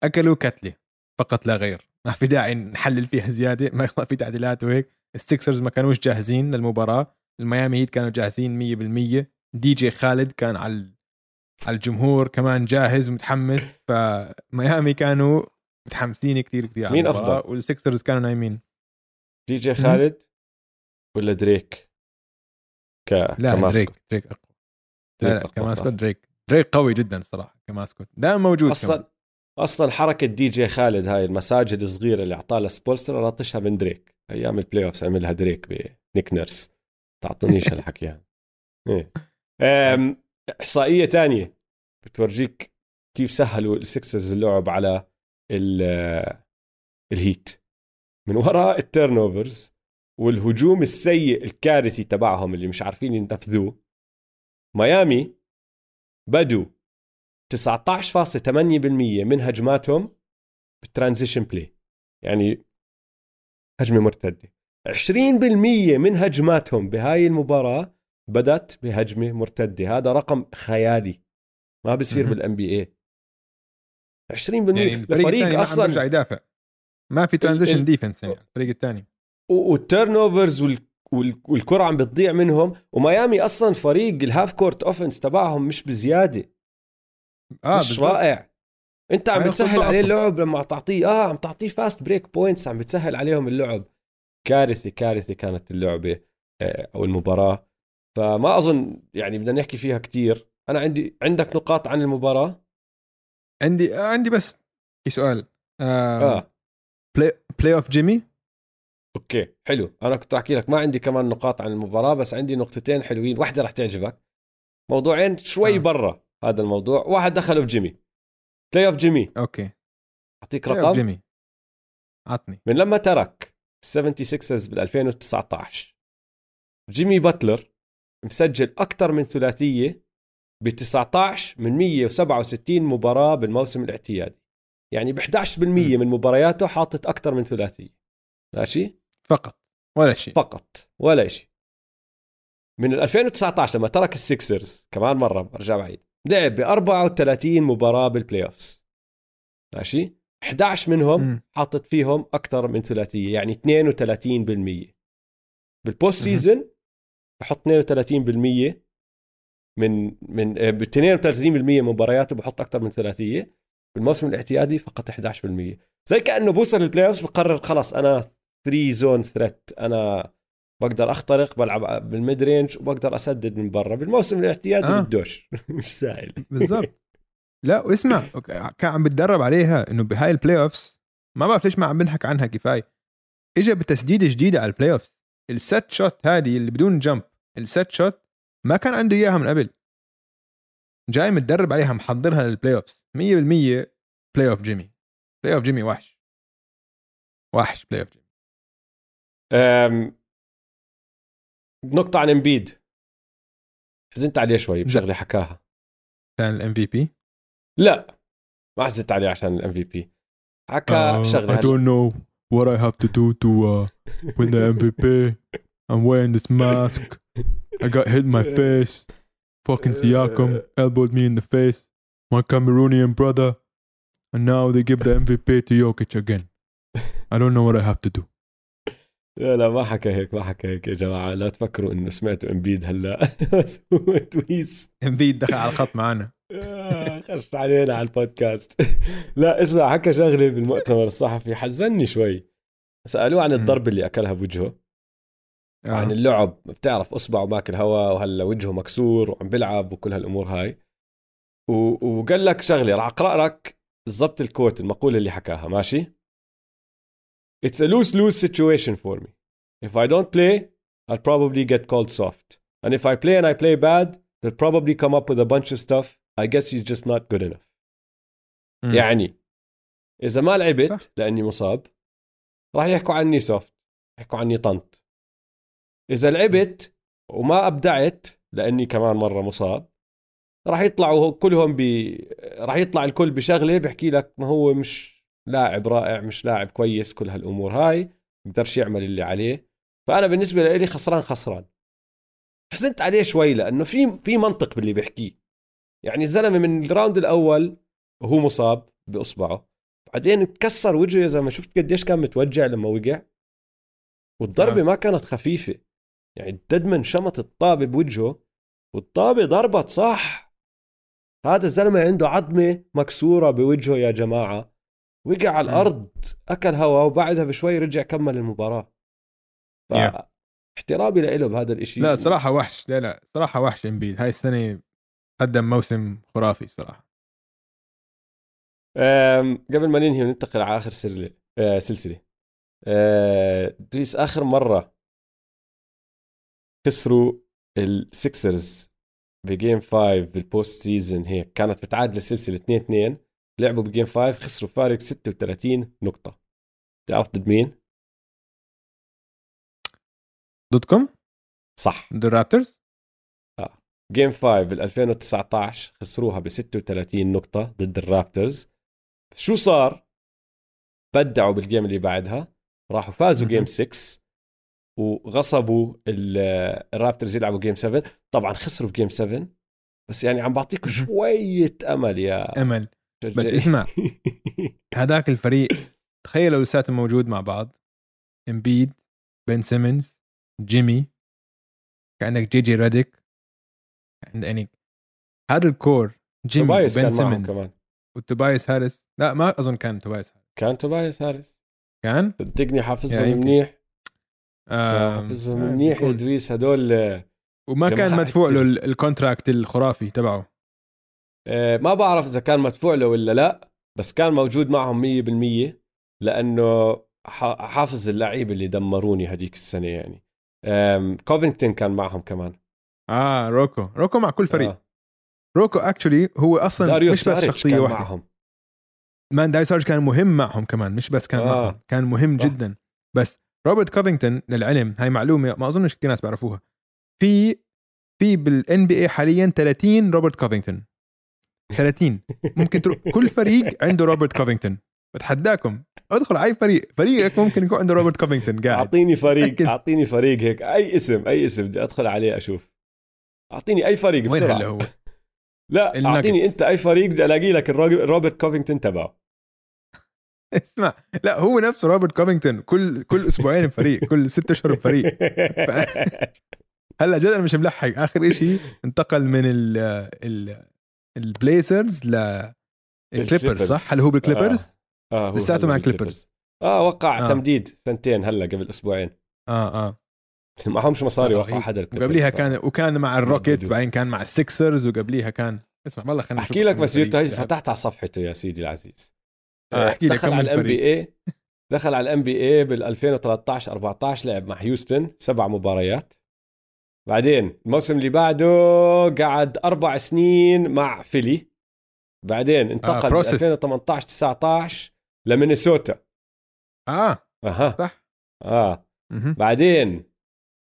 أكلوا قتلة. فقط لا غير. ما في داعي نحلل فيها زيادة. ما في تعديلات وهيك. السكسرز ما كانوش جاهزين للمباراة. الميامي هيت كانوا جاهزين 100% دي جي خالد كان على الجمهور كمان جاهز ومتحمس فميامي كانوا متحمسين كثير كثير مين أفضل؟ والسكسرز كانوا نايمين. دي جي خالد ولا دريك؟ ك لا ك mascot. دريك دريك أقوى. دريك ك mascot دريك. دريك قوي جدا الصراحه ك mascot. دائما موجود أصلا كمان. أصلا حركة دي جي خالد هاي المساجات الصغيرة اللي أعطاها سبولستر لطشها من دريك. أيام ال playoffs عملها دريك بنيك نيرس تعطونيش هالحكي هذا إيه. إحصائية ثانية بتورجيك كيف سهلوا السكسرز اللعب على الهيت. من وراء ال turnovers والهجوم السيء الكارثي تبعهم اللي مش عارفين ينفذوه ميامي بدوا 19.8% من هجماتهم بال transition play. يعني هجمة مرتدة. 20% من هجماتهم بهاي المباراة بدت بهجمة مرتدة. هذا رقم خيالي. ما بصير بال NBA 20% يعني الفريق أصلا ما يدافع. ما في transition defense يعني الفريق الثاني. وال turnovers والكرة عم بتضيع منهم وميامي أصلا فريق ال half court offense تبعهم مش بزيادة. آه مش بالزبط. رائع. أنت عم بتسهل عليه اللعب لما تعطيه آه عم تعطيه fast break points عم بتسهل عليهم اللعب. كارثه كارثة كانت اللعبة آه، أو المباراة. فما أظن يعني بدنا نحكي فيها كتير. أنا عندي عندك نقاط عن المباراة؟ عندي عندي بس في سؤال. آه, آه. play playoff جيمي okay حلو. أنا كنت أحكي لك ما عندي كمان نقاط عن المباراة بس عندي نقطتين حلوين. واحدة رح تعجبك. موضوعين شوي آه. برا هذا الموضوع. واحد دخله في جيمي playoff جيمي okay. أعطيك رقم. جيمي عطني. من لما ترك 76 بال 2019 جيمي باتلر مسجل أكثر من ثلاثية ب 19 من 167 مباراة بالموسم الاعتيادي. يعني ب 11% من مبارياته حاطط أكثر من ثلاثية. ماشي؟ فقط. ولا شيء. فقط. ولا شيء. من 2019 لما ترك السكسرز كمان مرة برجع بعيد لعب ب 34 مباراة بال playoffs ماشي؟ 11 منهم حاطط فيهم أكثر من ثلاثية يعني 32% بال postseason بحط 32% من من ب 32% مبارياته بحط أكثر من ثلاثيه بالموسم الاعتيادي فقط 11% زي كأنه بوصل ال playoffs بقرر خلص أنا 3 zone threat أنا بقدر أخترق بلعب بال mid range وبقدر أسدد من برا. بالموسم الاعتيادي آه. بدوش مش سائل. بالضبط. لا واسمع كان عم بتدرب عليها إنه بهاي ال playoffs ما بعرف ليش ما عم بنحك عنها كفاية. اجى بتسديدة جديدة على ال playoffs ال set shot هذه اللي بدون jump ال set shot ما كان عنده إياها من قبل. جاي متدرب عليها محضرها لل playoffs 100% playoff جيمي playoff جيمي وحش. وحش playoff جيمي نقطة عن امبيد حزنت عليه شوي بشغلة حكاها. عشان الام في بي؟ لا ما حزنت عليه عشان الام في بي حكى uh, شغلة I don't know. What I have to do to uh, win the MVP I'm wearing this mask. I got hit in my face. Fucking Siakam elbowed me in the face. My Cameroonian brother. And now they give the MVP to Jokic again. I don't know what I have to do لا لا ما حكى هيك ما حكى هيك يا جماعة. لا تفكروا إنه سمعتوا امبيد هلأ. بس هو تويس امبيد دخل على الخط معنا آه، خشت علينا على البودكاست. لا اسمع حكى شغلة بالمؤتمر الصحفي حزني شوي. سألوه عن الضرب اللي أكلها بوجهه. آه. عن يعني بتعرف اصبعه ماكل هوا وهلأ وجهه مكسور وعم بيلعب وكل هالأمور هاي. و... وقال لك شغلة راح أقرأ لك بالضبط الكوت المقولة اللي حكاها ماشي؟ It's a lose lose situation for me. If I don't play, I'll probably get called soft. And if I play and I play bad, they'll probably come up with a bunch of stuff. I guess he's just not good enough. Mm. يعني إذا ما لعبت لأني مصاب راح يحكوا عني سوفت يحكوا عني طنط إذا لعبت وما أبدعت لأني كمان مرة مصاب راح يطلعوا كلهم ب راح يطلع الكل بشغله بحكي لك ما هو مش لاعب رائع مش لاعب كويس كل هالأمور هاي بقدرش يعمل اللي عليه. فأنا بالنسبة لي خسران خسران. حزنت عليه شوي لأنه في في منطق باللي بيحكيه. يعني الزلمة من الراوند الأول وهو مصاب بإصبعه. بعدين تكسر وجهه يا زلمه شفت قديش كان متوجع لما وقع. والضربة آه. ما كانت خفيفة. يعني ددمن شمط الطابة بوجهه والطابة ضربت صح. هذا الزلمة عنده عظمة مكسورة بوجهه يا جماعة. وقع على الأرض أكل هواء وبعدها بشوي رجع كمل المباراة. ف احترامي له بهذا الشيء لا صراحة وحش. لا لا صراحة وحش امبيد هاي السنة قدم موسم خرافي صراحة. قبل ما ننهي وننتقل على آخر سلسلة آه سلسلة. آه دويس آخر مرة خسروا ال Sixers ب game 5 بال post season هيك. كانت بتعادل السلسلة 2 2 لعبوا ب game 5 خسروا فارق 36 نقطة تعرف ضد مين؟ ضدكم؟ صح ضد ال Raptors؟ آه game 5 بال 2019 خسروها ب 36 نقطة ضد ال Raptors شو صار؟ بدعوا بال game اللي بعدها راحوا فازوا game 6 وغصبوا ال Raptors يلعبوا game 7 طبعا خسروا ب game 7 بس يعني عم بعطيك شوية أمل يا أمل بس اسمع. هذاك الفريق تخيل لو لساتهم موجود مع بعض امبيد بن سيمنز جيمي كان عندك جي جي ريديك عند يعني هذا ال core جيمي توبايس بن سيمنز وتوبايس هاريس لا ما أظن كان توبايس هاريس كان توبايس هاريس كان؟ صدقني حافظهم يعني. منيح. آم، حافظهم آه، منيح. إدريس هدول وما كان مدفوع له ال contract الخرافي تبعه. آه، ما بعرف إذا كان مدفوع له ولا لا بس كان موجود معهم 100% لأنه حافظ اللعيبة اللي دمروني هذيك السنة يعني. كوفينغتون كان معهم كمان. آه روكو. روكو مع كل فريق. آه. روكو actually هو أصلا داريو مش بس شخصية واحدة. معهم. man داريو سارج كان مهم معهم كمان مش بس كان آه. معهم كان مهم صح. جدا. بس روبرت كوفينغتون للعلم هاي معلومة ما أظنش كثير ناس بيعرفوها. في في بال NBA حاليا 30 روبرت كوفينغتون. 30 ممكن تروح كل فريق عنده روبرت كوفينغتون. بتحداكم. ادخل أي فريق. فريقك ممكن يكون عنده روبرت كوفينغتون قاعد. أعطيني فريق. متأكد. أعطيني فريق هيك. أي اسم أي اسم بدي أدخل عليه أشوف. أعطيني أي فريق وين بسرعة. هلا هو؟ لا الناجتس. أعطيني أنت أي فريق بدي ألاقي لك روبرت كوفينغتون تبعه. اسمع. لا هو نفسه روبرت كوفينغتون. كل كل أسبوعين بفريق كل ست أشهر بفريق هلا جد أنا مش ملحق. آخر إشي انتقل من ال ال ال Blazers لل Clippers صح؟ هل هو بال Clippers؟ آه هو لساته مع بال Clippers. Clippers. آه وقع آه. آه. تمديد سنتين هلا قبل أسبوعين آه آه معهمش مصاري آه، وقعوا رهيب. حدا ال Clippers. وقبليها كان وكان مع ال Rockets بدو. بعدين كان مع ال Sixers وقبليها كان اسمع والله خلينا أحكي لك بس يوتا فتحت على صفحته يا سيدي العزيز آه، أحكي لك دخل كم على ال NBA دخل على ال NBA بال 2013 14 لعب مع هيوستن سبع مباريات بعدين الموسم اللي بعده قعد أربع سنين مع Philly. بعدين انتقل process. 2018 19 لمينيسوتا. آه. أها. صح. آه. مهم. بعدين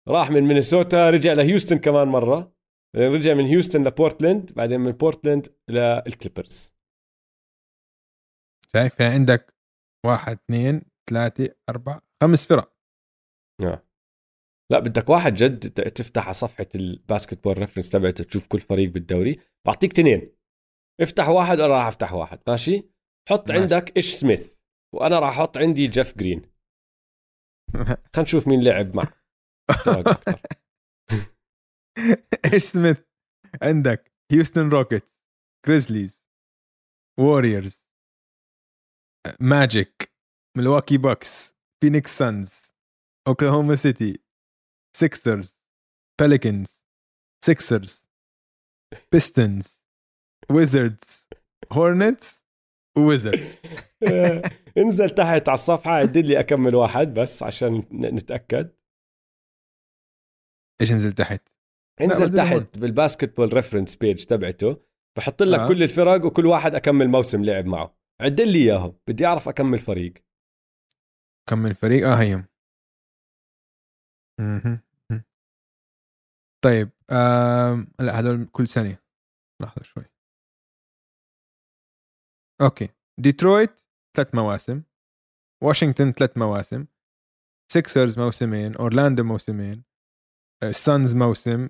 راح من مينيسوتا رجع لهيوستن كمان مرة. بعدين رجع من هيوستن لبورتلاند بعدين من بورتلاند لل Clippers. شايف عندك واحد اثنين ثلاثة أربعة خمس فرق. لا بدك واحد جد تفتح على صفحة ال Basketball Reference تبعته تشوف كل فريق بالدوري. بعطيك تنين افتح واحد وأنا راح افتح واحد. ماشي؟ حط ماشي. عندك إيش سميث. وأنا راح أحط عندي جيف جرين. خلينا نشوف مين لعب مع. إيش سميث؟ عندك هيوستن Rockets Grizzlies Warriors Magic ملواكي Bucks فينيكس Suns اوكلاهوما سيتي Sixers Pelicans Sixers Pistons Wizards Hornets Wizard انزل تحت على الصفحة عدل لي أكمل واحد بس عشان نتأكد إيش نزل تحت؟ انزل. تحت بال Basketball Reference page تبعته بحط لك آه. كل الفرق وكل واحد أكمل موسم لعب معه عدل لي إياهم بدي أعرف أكمل فريق كم الفريق آه هيهم مهم. مهم. طيب آم، لا هذول كل سنة. لحظة شوي. okay. ديترويت ثلاث مواسم. واشنطن ثلاث مواسم. Sixers موسمين. أورلاندو موسمين. ال Suns موسم.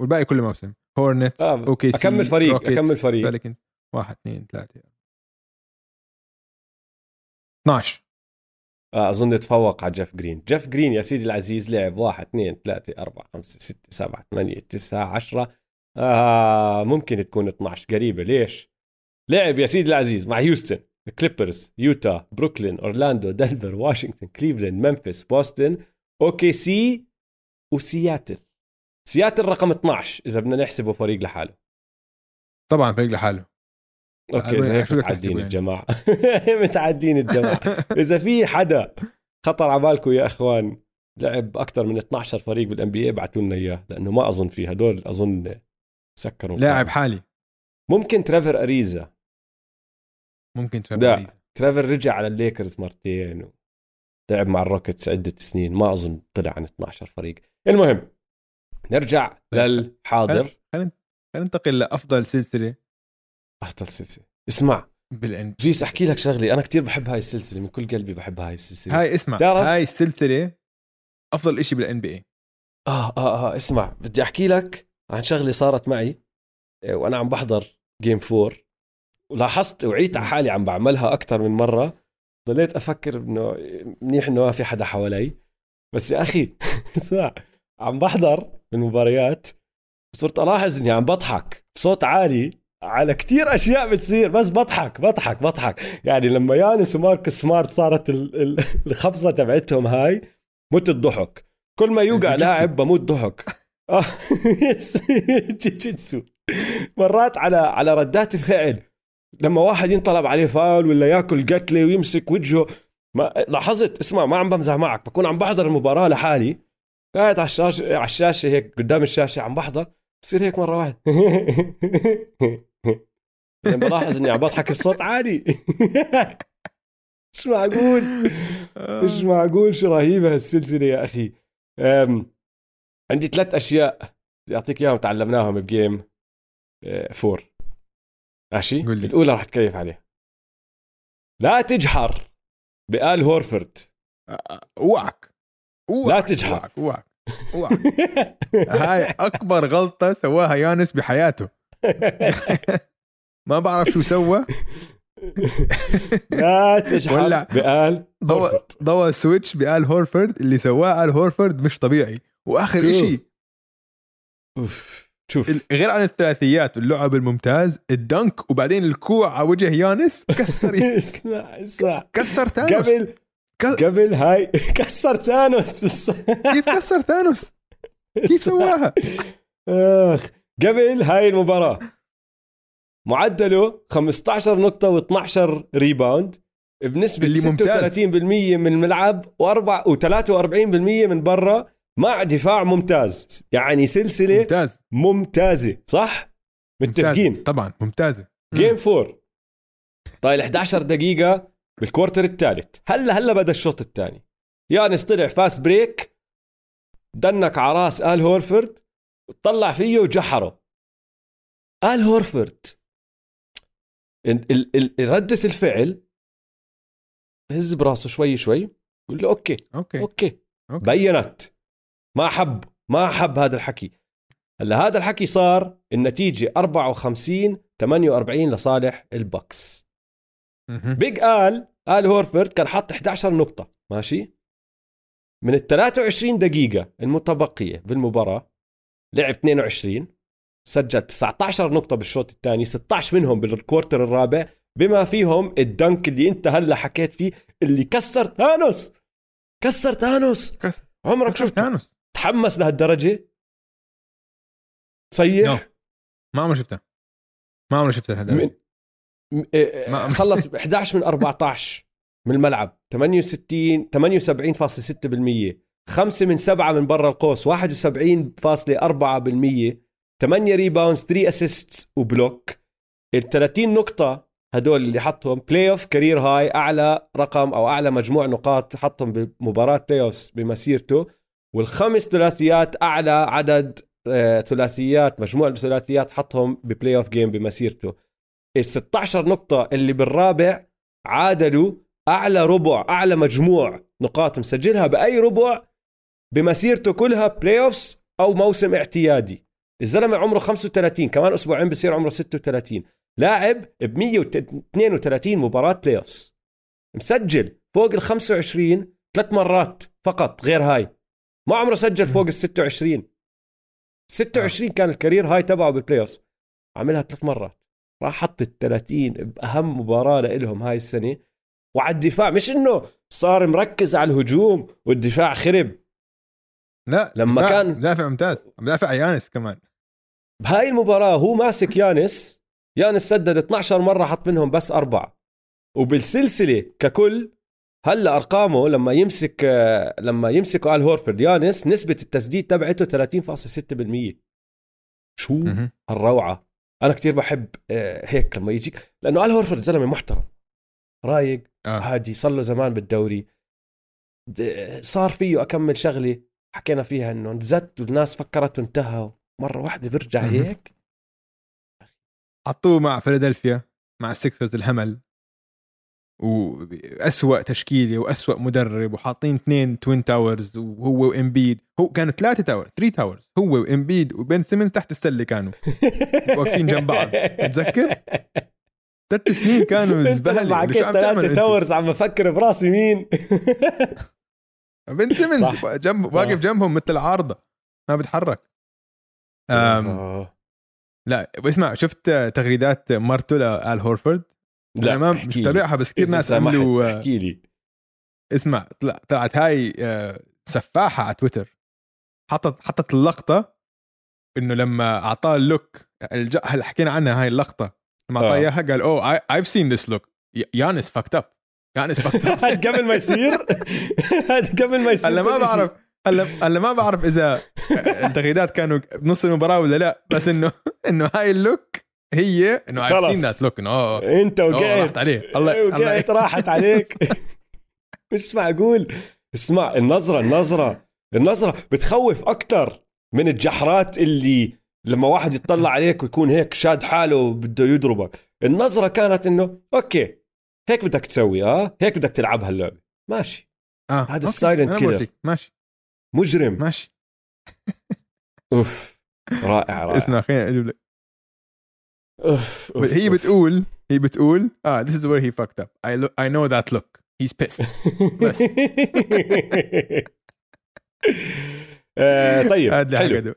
والباقي كله موسم. Hornets آه، OKC أكمل فريق، أكمل فريق. Pelicans واحد اثنين ثلاثة. 12 آه أظن تفوق على جيف جرين. جيف جرين يا سيدي العزيز لعب واحد اثنين ثلاثة أربعة خمسة ستة سبعة ثمانية تسعة عشرة. آه ممكن تكون 12 قريبة. ليش؟ لعب يا سيدي العزيز مع هيوستن Clippers يوتا بروكلين أورلاندو دنفر واشنطن كليفلاند ممفيس بوسطن OKC وسياتل سياتل. رقم 12 إذا بدنا نحسبه فريق لحاله. طبعا فريق لحاله. okay اذا هيك متعدين؟ الجماعة متعدين الجماعة إذا في حدا خطر على بالكم يا إخوان لعب أكثر من 12 فريق بال NBA ابعتوا لنا إياه لأنه ما أظن في هدول أظن سكروا لاعب. حالي ممكن تريفر أريزا ممكن ترافر لا. أريزا. تريفر رجع على الليكرز مرتين و... لعب مع الروكيتس عدة سنين ما أظن طلع عن 12 فريق المهم نرجع طيب. للحاضر خلينا ننتقل لأفضل سلسلة أفضل سلسلة. اسمع. بالان جيس أحكي لك شغلة. أنا كتير بحب هاي السلسلة. من كل قلبي بحب هاي السلسلة. هاي اسمع. تعرف- هاي السلسلة أفضل إشي بال NBA. آه آه آه اسمع. بدي أحكي لك عن شغلة صارت معي آه، وأنا عم بحضر game four ولاحظت وعيت على حالي عم بعملها أكثر من مرة. ضليت أفكر إنه منيح إنه ما في حدا حوالي. بس يا أخي اسمع. عم بحضر المباريات صرت ألاحظ إني عم بضحك بصوت عالي. على كتير أشياء بتصير بس بضحك بضحك بضحك. يعني لما يانس ومارك سمارت صارت الخبصه تبعتهم هاي مت الضحك كل ما يوقع لاعب بموت ضحك. آه، جيتسو مرات على على ردات الفعل. لما واحد ينطلب عليه فاول ولا ياكل قتلة ويمسك وجهه ما لاحظت؟ اسمع ما عم بمزح معك. بكون عم بحضر المباراة لحالي. قاعد على الشاشه على الشاشة هيك قدام الشاشة عم بحضر. بصير هيك مرة واحدة بلاحظ إني عم بضحك بصوت عالي. مش معقول مش معقول شو رهيبة هالسلسلة يا أخي. عندي ثلاث أشياء يعطيك إياهم تعلمناهم ب game آه، four ماشي؟ قولي. الأولى راح تكيف عليها. لا تجحر بآل هورفرد أوعك. لا تجحر أوعك أوعك. هاي أكبر غلطة سواها يانس بحياته. ما بعرف شو سوى. لا تجحر بآل ضوى ضوى switch بآل هورفرد اللي سواه آل هورفرد مش طبيعي. وآخر شيء أوف شوف. غير عن الثلاثيات واللعب الممتاز ال dunk وبعدين الكوع على وجه يانس كسر اسمع اسمع. كسر ثانوس. قبل قبل هاي كسر ثانوس بس. كيف كسر ثانوس؟ كيف سواها؟ أخ قبل هاي المباراة. معدله 15 نقطة و12 rebound بنسبة اللي 36% من الملعب و4 و43% من برا مع دفاع ممتاز. يعني سلسلة ممتاز. ممتازة صح؟ متفقين؟ طبعا ممتازة. game four طيب 11 دقيقة بال quarter الثالث. هلا هلا بدأ الشوط الثاني. يانس طلع fast break dunk على راس آل هورفورد طلع فيه وجحره. آل هورفورد ردة الفعل هز براسه شوي شوي يقول له okay okay. okay, okay. بينت. ما حب ما حب هذا الحكي. هلأ هذا الحكي صار النتيجة 54 48 لصالح البكس بيج آل آل هورفورد كان حط 11 نقطة ماشي؟ من ال 23 دقيقة المتبقية بالمباراة لعب 22 سجل 19 نقطة بالشوط الثاني 16 منهم بال quarter الرابع. بما فيهم الدنك اللي انت هلا حكيت فيه اللي كسر ثانوس كسر ثانوس كسر عمرك شفت ثانوس تحمس لهالدرجة؟ صيح. no. ما عمري شفتها ما عمري شفتها لهالدرجه من... إيه، ما... خلص 11 من 14 من الملعب. 68 78.6% خمسة من سبعة من برا القوس. 71.4% 8 rebounds 3 assist و block. ال 30 نقطة هدول اللي حطهم playoff career high أعلى رقم أو أعلى مجموع نقاط حطهم بمباراة playoff بمسيرته. والخمس ثلاثيات أعلى عدد آه، ثلاثيات مجموع الثلاثيات حطهم ب playoff game بمسيرته. ال 16 نقطة اللي بالرابع عادلوا أعلى ربع أعلى مجموع نقاط مسجلها بأي ربع بمسيرته كلها playoffs أو موسم اعتيادي. الزلمة عمره 35 كمان أسبوعين بصير عمره 36 لاعب ب 132 مباراة playoffs مسجل فوق ال 25 ثلاث مرات فقط غير هاي. ما عمره سجل فوق ال 26 26 كان ال career high تبعه بال playoff عملها ثلاث مرات. راح حط ال 30 بأهم مباراة لهم هاي السنة. وعلى الدفاع مش إنه صار مركز على الهجوم والدفاع خرب. لا لما كان دافع ممتاز دافع يانس كمان. بهاي المباراة هو ماسك يانس يانس سدد 12 مرة حط منهم بس أربعة. وبالسلسلة ككل هلأ أرقامه لما يمسك لما يمسك آل هورفورد يانس نسبة التسديد تبعته 30.6% شو هالروعة. أنا كتير بحب آه، هيك لما يجيك لأنه آل هورفورد زلمة محترم. رايق آه. هادي صار له زمان بالدوري. صار فيه أكمل شغلة حكينا فيها إنه انزت والناس فكرته انتهى مرة واحدة برجع هيك. حطوه مع فيلادلفيا مع السكسرز الهمل. واسوء تشكيلة واسوء مدرب وحاطين اثنين twin towers وهو وإمبيد. هو كان ثلاثة tower three towers هو وإمبيد وبن سيمنز تحت السله كانوا. واقفين جنب بعض. تتذكر؟ ثلاث سنين كانوا زبالة. معك ثلاثة towers عم بفكر براسي مين؟ بن سيمنز جنب واقف جنبهم مثل العارضة. ما بتحرك. لا اسمع شفت تغريدات مرته لال هورفورد؟ لا ما مش. متابعها بس كثير ناس عملوا احكي لي. اسمع طلع- طلعت هاي آه، سفاحة على تويتر. حطت حطت اللقطة إنه لما أعطاه ال look هلا حكينا عنها هاي اللقطة. لما أعطاه آه. إياها قال oh I've seen this look Giannis fucked up Giannis fucked up قبل ما يصير؟ قبل ما يصير هلا ما. بعرف. هلا هلا ما بعرف إذا التغريدات كانوا بنص المباراة ولا لا بس إنه إنه هاي ال look هي إنه. seen that look إنه أنت وقعت. راحت عليه. الله- الله- وقعت راحت عليك. مش معقول اسمع النظرة النظرة النظرة بتخوف أكتر من الجحرات اللي لما واحد يطلع عليك ويكون هيك شاد حاله وبده يضربك. النظرة كانت إنه okay هيك بدك تسوي آه؟ هيك بدك تلعب هاللعبة. ماشي. آه هذا ال silent killer. بورجيك. ماشي. مجرم. ماشي. أوف رائع رائع. اسمع خليني أجيب لك. أوف هي. بتقول هي بتقول آه this is where he fucked up. I, look, I know that look. He's pissed. بس. آه، طيب حلو.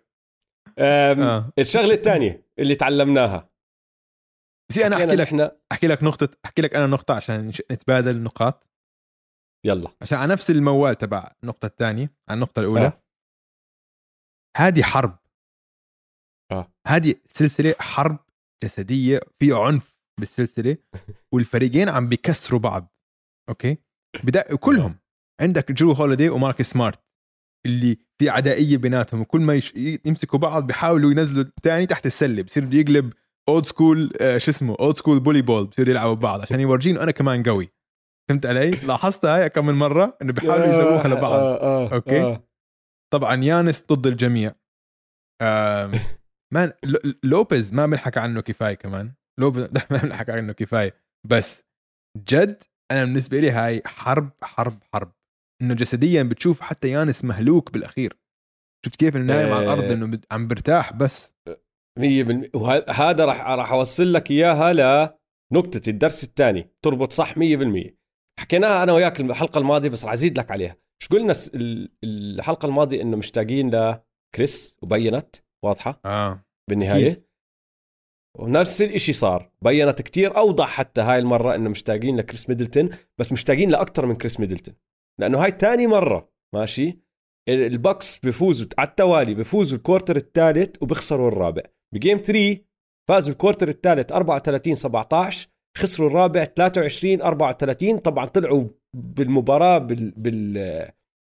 آه. الشغلة الثانية اللي تعلمناها. بس أنا أحكي لك إحنا أحكي لك نقطة أحكي لك أنا نقطة عشان نتبادل النقاط يلا. عشان على نفس الموال تبع النقطة الثانية على النقطة الأولى. آه. هذه حرب. آه. هذه سلسلة حرب جسدية في عنف بالسلسلة. والفريقين عم بيكسروا بعض. أوكي؟ بدا كلهم. عندك جو هوليدي ومارك سمارت اللي في عدائية بيناتهم. وكل ما يش... يمسكوا بعض بيحاولوا ينزلوا الثاني تحت السلة. بصير بده يقلب old school شو اسمه old school bully ball بصيروا يلعبوا ببعض عشان يورجينه. أنا كمان قوي. فهمت علي؟ لاحظتها هاي كم من مرة إنه بيحاولوا يسووها لبعض آه آه أوكي. آه. طبعا يانس ضد الجميع. man لو- لوبيز ما بنحكى عنه كفاية كمان. لوبيز ما بنحكى عنه كفاية. بس جد أنا بالنسبة لي هاي حرب حرب حرب. إنه جسديا بتشوف حتى يانس مهلوك بالأخير. شفت كيف إنه نايم على الأرض آه. إنه عم برتاح بس. مية بالمية وهذا راح راح أوصل لك إياها لنقطة الدرس الثاني. تربط صح مية بالمية. حكيناها أنا وياك الحلقة الماضية بس راح أزيد لك عليها. مش قلنا س- ال- الحلقة الماضية إنه مشتاقين لكريس وبينت واضحة؟ آه. بالنهاية. أكيد. ونفس الإشي صار. بينت كتير أوضح حتى هاي المرة إنه مشتاقين لكريس ميدلتون بس مشتاقين لاكثر من كريس ميدلتون. لأنه هاي تاني مرة ماشي؟ ال- البكس بيفوزوا على التوالي بيفوزوا ال quarter الثالث وبيخسروا الرابع. ب game 3 فازوا ال quarter الثالث 34 17 خسروا الرابع 23 34 طبعا طلعوا بالمباراة بال, بال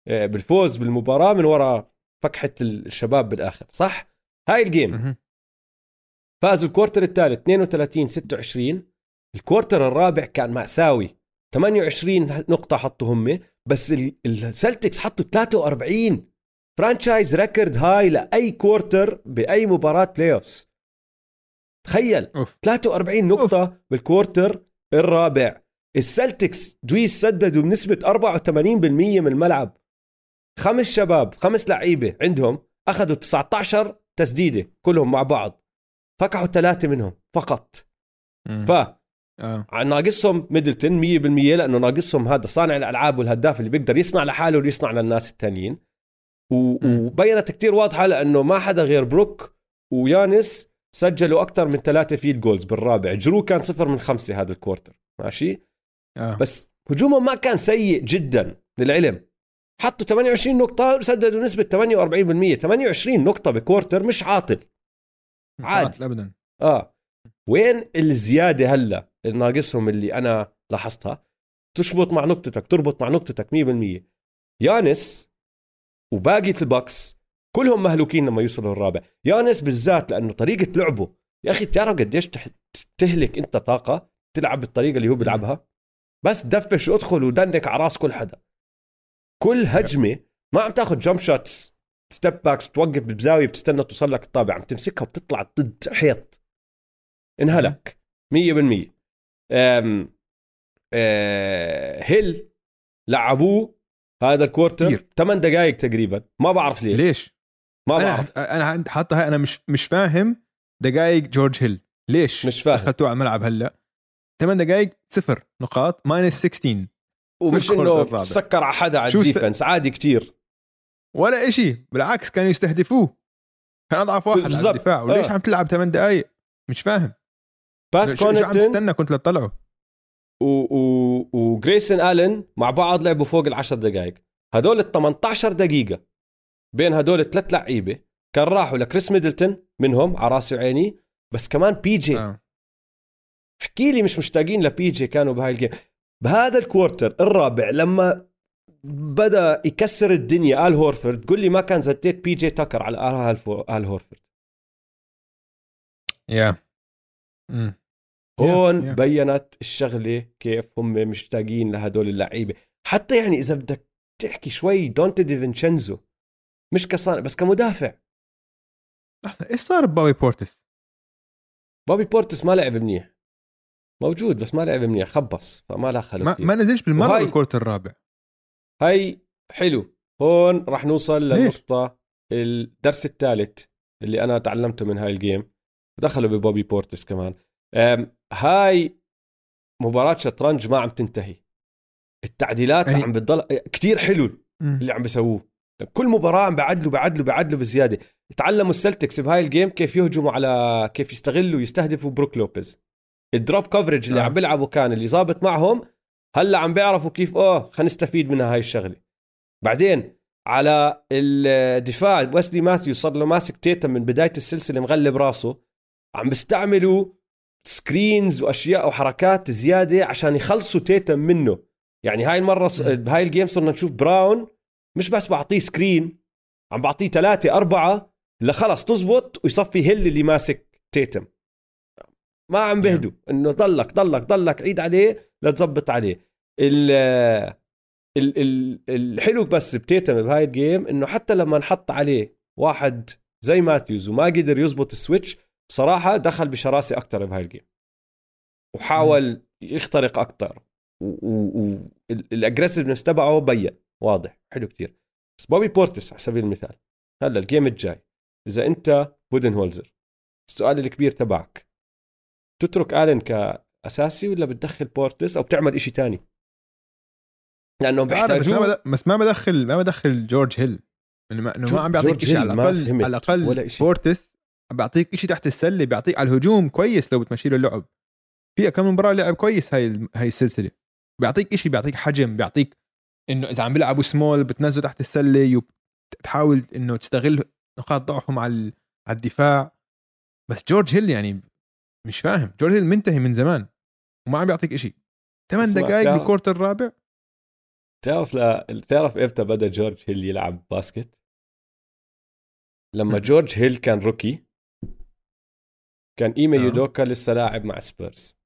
آه، بالفوز بالمباراة من وراء فكحة الشباب بالآخر صح؟ هاي ال game. فازوا ال quarter الثالث 32 26 ال quarter الرابع كان مأساوي 28 نقطة حطوا هم بس ال- السلتكس حطوا 43 franchise record هاي لأي quarter بأي مباراة playoffs تخيل. أوف. 43 نقطة بال quarter الرابع. السلتكس دويس سددوا بنسبة 84% من الملعب. خمس شباب خمس لعيبة عندهم أخذوا 19 تسديدة كلهم مع بعض. فكحوا ثلاثة منهم فقط. ف آه. ناقصهم ميدلتون 100% لأنه ناقصهم هذا صانع الألعاب والهداف اللي بيقدر يصنع لحاله ويصنع للناس التانيين. و-. وبينت كتير واضحة لأنه ما حدا غير بروك ويانس سجلوا أكثر من ثلاثة field goals بالرابع. جرو كان صفر من خمسة هذا ال quarter ماشي؟ آه. بس هجومهم ما كان سيء جدا للعلم. حطوا 28 نقطة وسددوا نسبة 48% 28 نقطة ب quarter مش عاطل. عاد. عاد ابدا. آه. وين الزيادة هلأ؟ اللي ناقصهم اللي أنا لاحظتها. تشبط مع نقطتك تربط مع نقطتك 100% يانس وباقي البكس كلهم مهلوكين لما يوصلوا الرابع يانس بالذات لأنه طريقة لعبه يا أخي بتعرف قديش تهلك أنت طاقة تلعب بالطريقة اللي هو بيلعبها. بس دفش وادخل ودنك على رأس كل حدا. كل هجمة ما عم تاخذ jump shots step backs بتوقف بزاوية بتستنى توصل لك الطابة. عم تمسكها وبتطلع ضد حيط. انهلك. 100% أم أه هيل لعبوه هذا ال quarter كتير. 8 دقائق تقريبا. ما بعرف ليش. ليش؟ ما أنا بعرف. أنا عند- حتى هاي أنا مش مش فاهم دقائق جورج هيل. ليش؟ مش فاهم. دخلتوه على الملعب هلأ. 8 دقائق صفر. نقاط minus 16 ومش إنه. سكر على حدا على ال defense عادي كتير. ولا إشي. بالعكس كانوا يستهدفوه. كان أضعف واحد بالظبط. على الدفاع. وليش آه. عم تلعب 8 دقائق مش فاهم. but شو عم تستنى؟ كنت لتطلعه. و... و... وجريسون الن مع بعض لعبوا فوق العشر دقائق هدول ال 18 دقيقة. بين هدول الثلاث لعيبة كان راحوا لكريس ميدلتون منهم على راسي وعيني بس كمان بي جي آه. احكي لي مش مشتاقين لبي جي كانوا بهاي ال game بهذا ال quarter الرابع لما بدأ يكسر الدنيا آل هورفورد قول لي ما كان زتيت بي جي تاكر على آل هورفورد يا مم. هون Yeah, yeah. بينت الشغلة كيف هم مشتاقين لهدول اللعيبة حتى يعني إذا بدك تحكي شوي دونتي ديفينشينزو مش كصانع بس كمدافع لحظة إيش صار ببوبي بورتس؟ بوبي بورتس ما لعب منيح موجود بس ما لعب منيح خبص فما لا خلو ما, كتير. ما نزلش بالمرة وهاي- بال quarter الرابع هاي حلو هون راح نوصل؟ للنقطة الدرس الثالث اللي أنا تعلمته من هاي ال game دخلوا ببوبي بورتس كمان هاي مباراة شطرنج ما عم تنتهي التعديلات يعني- عم بتضل كتير حلو. اللي عم بيسووه كل مباراة عم بعدلوا بعدلوا بعدلوا بزيادة. تعلموا السلتكس بهاي ال game كيف يهجموا على كيف يستغلوا يستهدفوا بروك لوبيز. ال drop coverage اللي آه. عم بيلعبوا كان اللي ظابط معهم هلأ عم بيعرفوا كيف أوه خلينا نستفيد منها هاي الشغلة. بعدين على الدفاع ويسلي ماثيو صار له ماسك تيتم من بداية السلسلة مغلب راسه. عم بيستعملوا screens وأشياء وحركات زيادة عشان يخلصوا تيتم منه. يعني هاي المرة ص... مم. بهاي ال game صرنا نشوف براون مش بس بعطيه screen عم بعطيه ثلاثة أربعة لخلص تزبط ويصفي هيل اللي ماسك تيتم. ما عم بهدوا إنه ضلك ضلك ضلك عيد عليه لتزبط عليه. ال ال ال الحلو بس بتيتم بهاي ال game إنه حتى لما نحط عليه واحد زي ماثيوز وما قدر يزبط ال switch بصراحة دخل بشراسة أكتر بهاي ال game وحاول يخترق أكتر وال aggressiveness تبعه بين. واضح حلو كتير بس بوبي بورتس على سبيل المثال هلا ال game الجاي إذا أنت بودنهولزر السؤال الكبير تبعك تترك آلن كأساسي ولا بتدخل بورتس أو بتعمل إشي تاني؟ بس ما بيحتاجوه بد- بس ما بدخل ما بدخل جورج هيل. إنه ما, عم بيعطيك شيء على الاقل على الأقل. بورتس بيعطيك شيء تحت السلة بيعطيك على الهجوم كويس لو بتمشي له اللعب. في كم مباراة لعب كويس هاي هاي السلسلة. بيعطيك شيء بيعطيك حجم بيعطيك إنه إذا عم بيلعبوا سمول بتنزله تحت السلة تحاول إنه تستغل نقاط ضعفهم على على الدفاع بس جورج هيل يعني مش فاهم جورج هيل منتهي من زمان وما عم بيعطيك شيء ثمان دقائق بال quarter الرابع تعرف لا تعرف إمتى بدأ جورج هيل يلعب basket؟ لما. جورج هيل كان rookie كان إيمي آه. يودوكا لسه لاعب مع سبيرز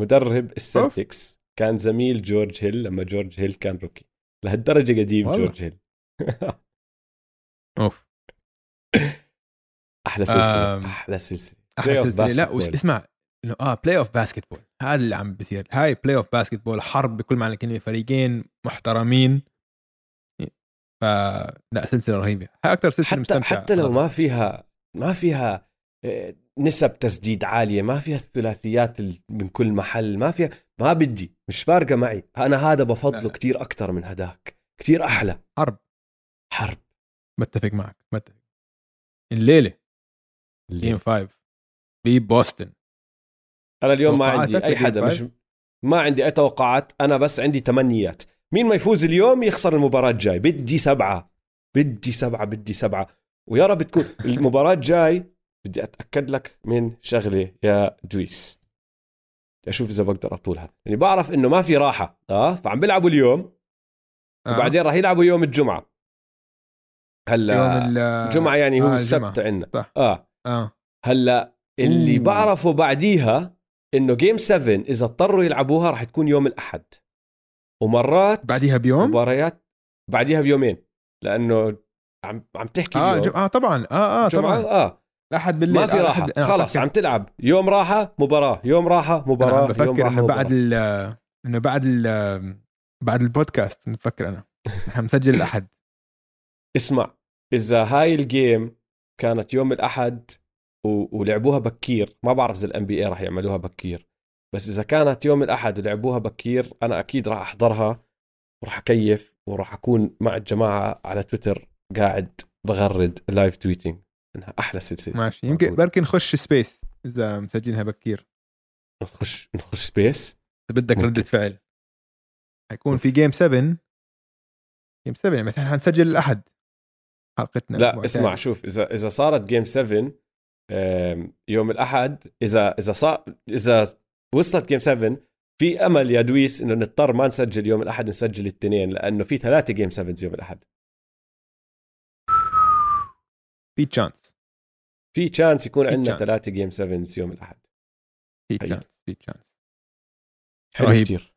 مدرب السلتكس كان زميل جورج هيل لما جورج هيل كان rookie. لهالدرجة قديم والله. جورج هيل. أوف. أحلى سلسلة أحلى سلسلة. أحلى سلسلة. لا اسمع إنه آه playoff basketball هذا اللي عم بيصير. هاي playoff basketball حرب بكل معنى الكلمة. فريقين محترمين. ف لا سلسلة رهيبة. هاي أكثر سلسلة حتى مستمتع. حتى لو ما فيها ما فيها آه، نسب تسديد عالية ما فيها الثلاثيات ال- من كل محل ما فيها ما بدي مش فارقة معي. أنا هذا بفضله. كتير أكثر من هداك كتير أحلى. حرب. حرب. بتفق معك بتفق. الليلة. اللي- جيم 5 ببوسطن أنا اليوم ما عندي أي لجيم حدا مش؟ ما عندي أي توقعات أنا بس عندي تمنيات. مين ما يفوز اليوم يخسر المباراة الجاي. بدي سبعة. بدي سبعة بدي سبعة. ويا رب تكون المباراة الجاي بدي أتأكد لك من شغله يا دويس. بدي أشوف إذا بقدر أطولها. يعني بعرف إنه ما في راحة. آه فعم بيلعبوا اليوم آه. وبعدين راح يلعبوا يوم الجمعة. هلأ يوم ال- الجمعة يعني هو آه، السبت. عندنا. آه. آه. هلأ اللي أوه. بعرفه بعديها إنه جيم 7 إذا اضطروا يلعبوها راح تكون يوم الأحد. ومرات بعديها بيوم؟ مباريات بعديها بيومين. لأنه عم عم تحكي آه اليوم. جم... آه طبعا. آه آه طبعا. آه. الاحد بالليل. ما في راحة. خلص أفكر- عم تلعب. يوم راحة مباراة. يوم راحة أنا مباراة. يوم بفكر راحة إنه بعد. ال إنه بعد ال بعد البودكاست نفكر أنا. مسجل الأحد. اسمع إذا هاي ال game كانت يوم الأحد و... ولعبوها بكير ما بعرف إذا ال NBA راح يعملوها بكير بس إذا كانت يوم الأحد ولعبوها بكير أنا أكيد راح أحضرها وراح أكيف وراح أكون مع الجماعة على تويتر قاعد بغرد live tweeting إنها أحلى سلسلة ماشي. يمكن بركي نخش space إذا مسجلينها بكير. نخش نخش space؟ إذا بدك ممكن. ردة فعل. حيكون في game 7 game 7 يعني مثلا حنسجل الأحد حلقتنا لا. اسمع شوف اذا إذا صارت game 7 آم، يوم الأحد اذا إذا صار إذا وصلت game 7 في أمل يا دويس إنه نضطر ما نسجل يوم الأحد نسجل الاثنين لأنه في ثلاثة game 7 يوم الأحد. في chance في chance يكون عندنا. ثلاثة game 7 يوم الأحد. في. chance في chance حلو رهيب. كثير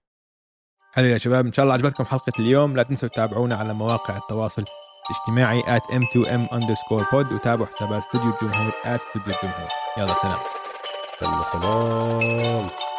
حلو يا شباب إن شاء الله عجبتكم حلقة اليوم. لا تنسوا تتابعونا على مواقع التواصل الاجتماعي at m2m underscore pod وتابعوا حسابات استوديو الجمهور at استوديو الجمهور يلا سلام. سلام.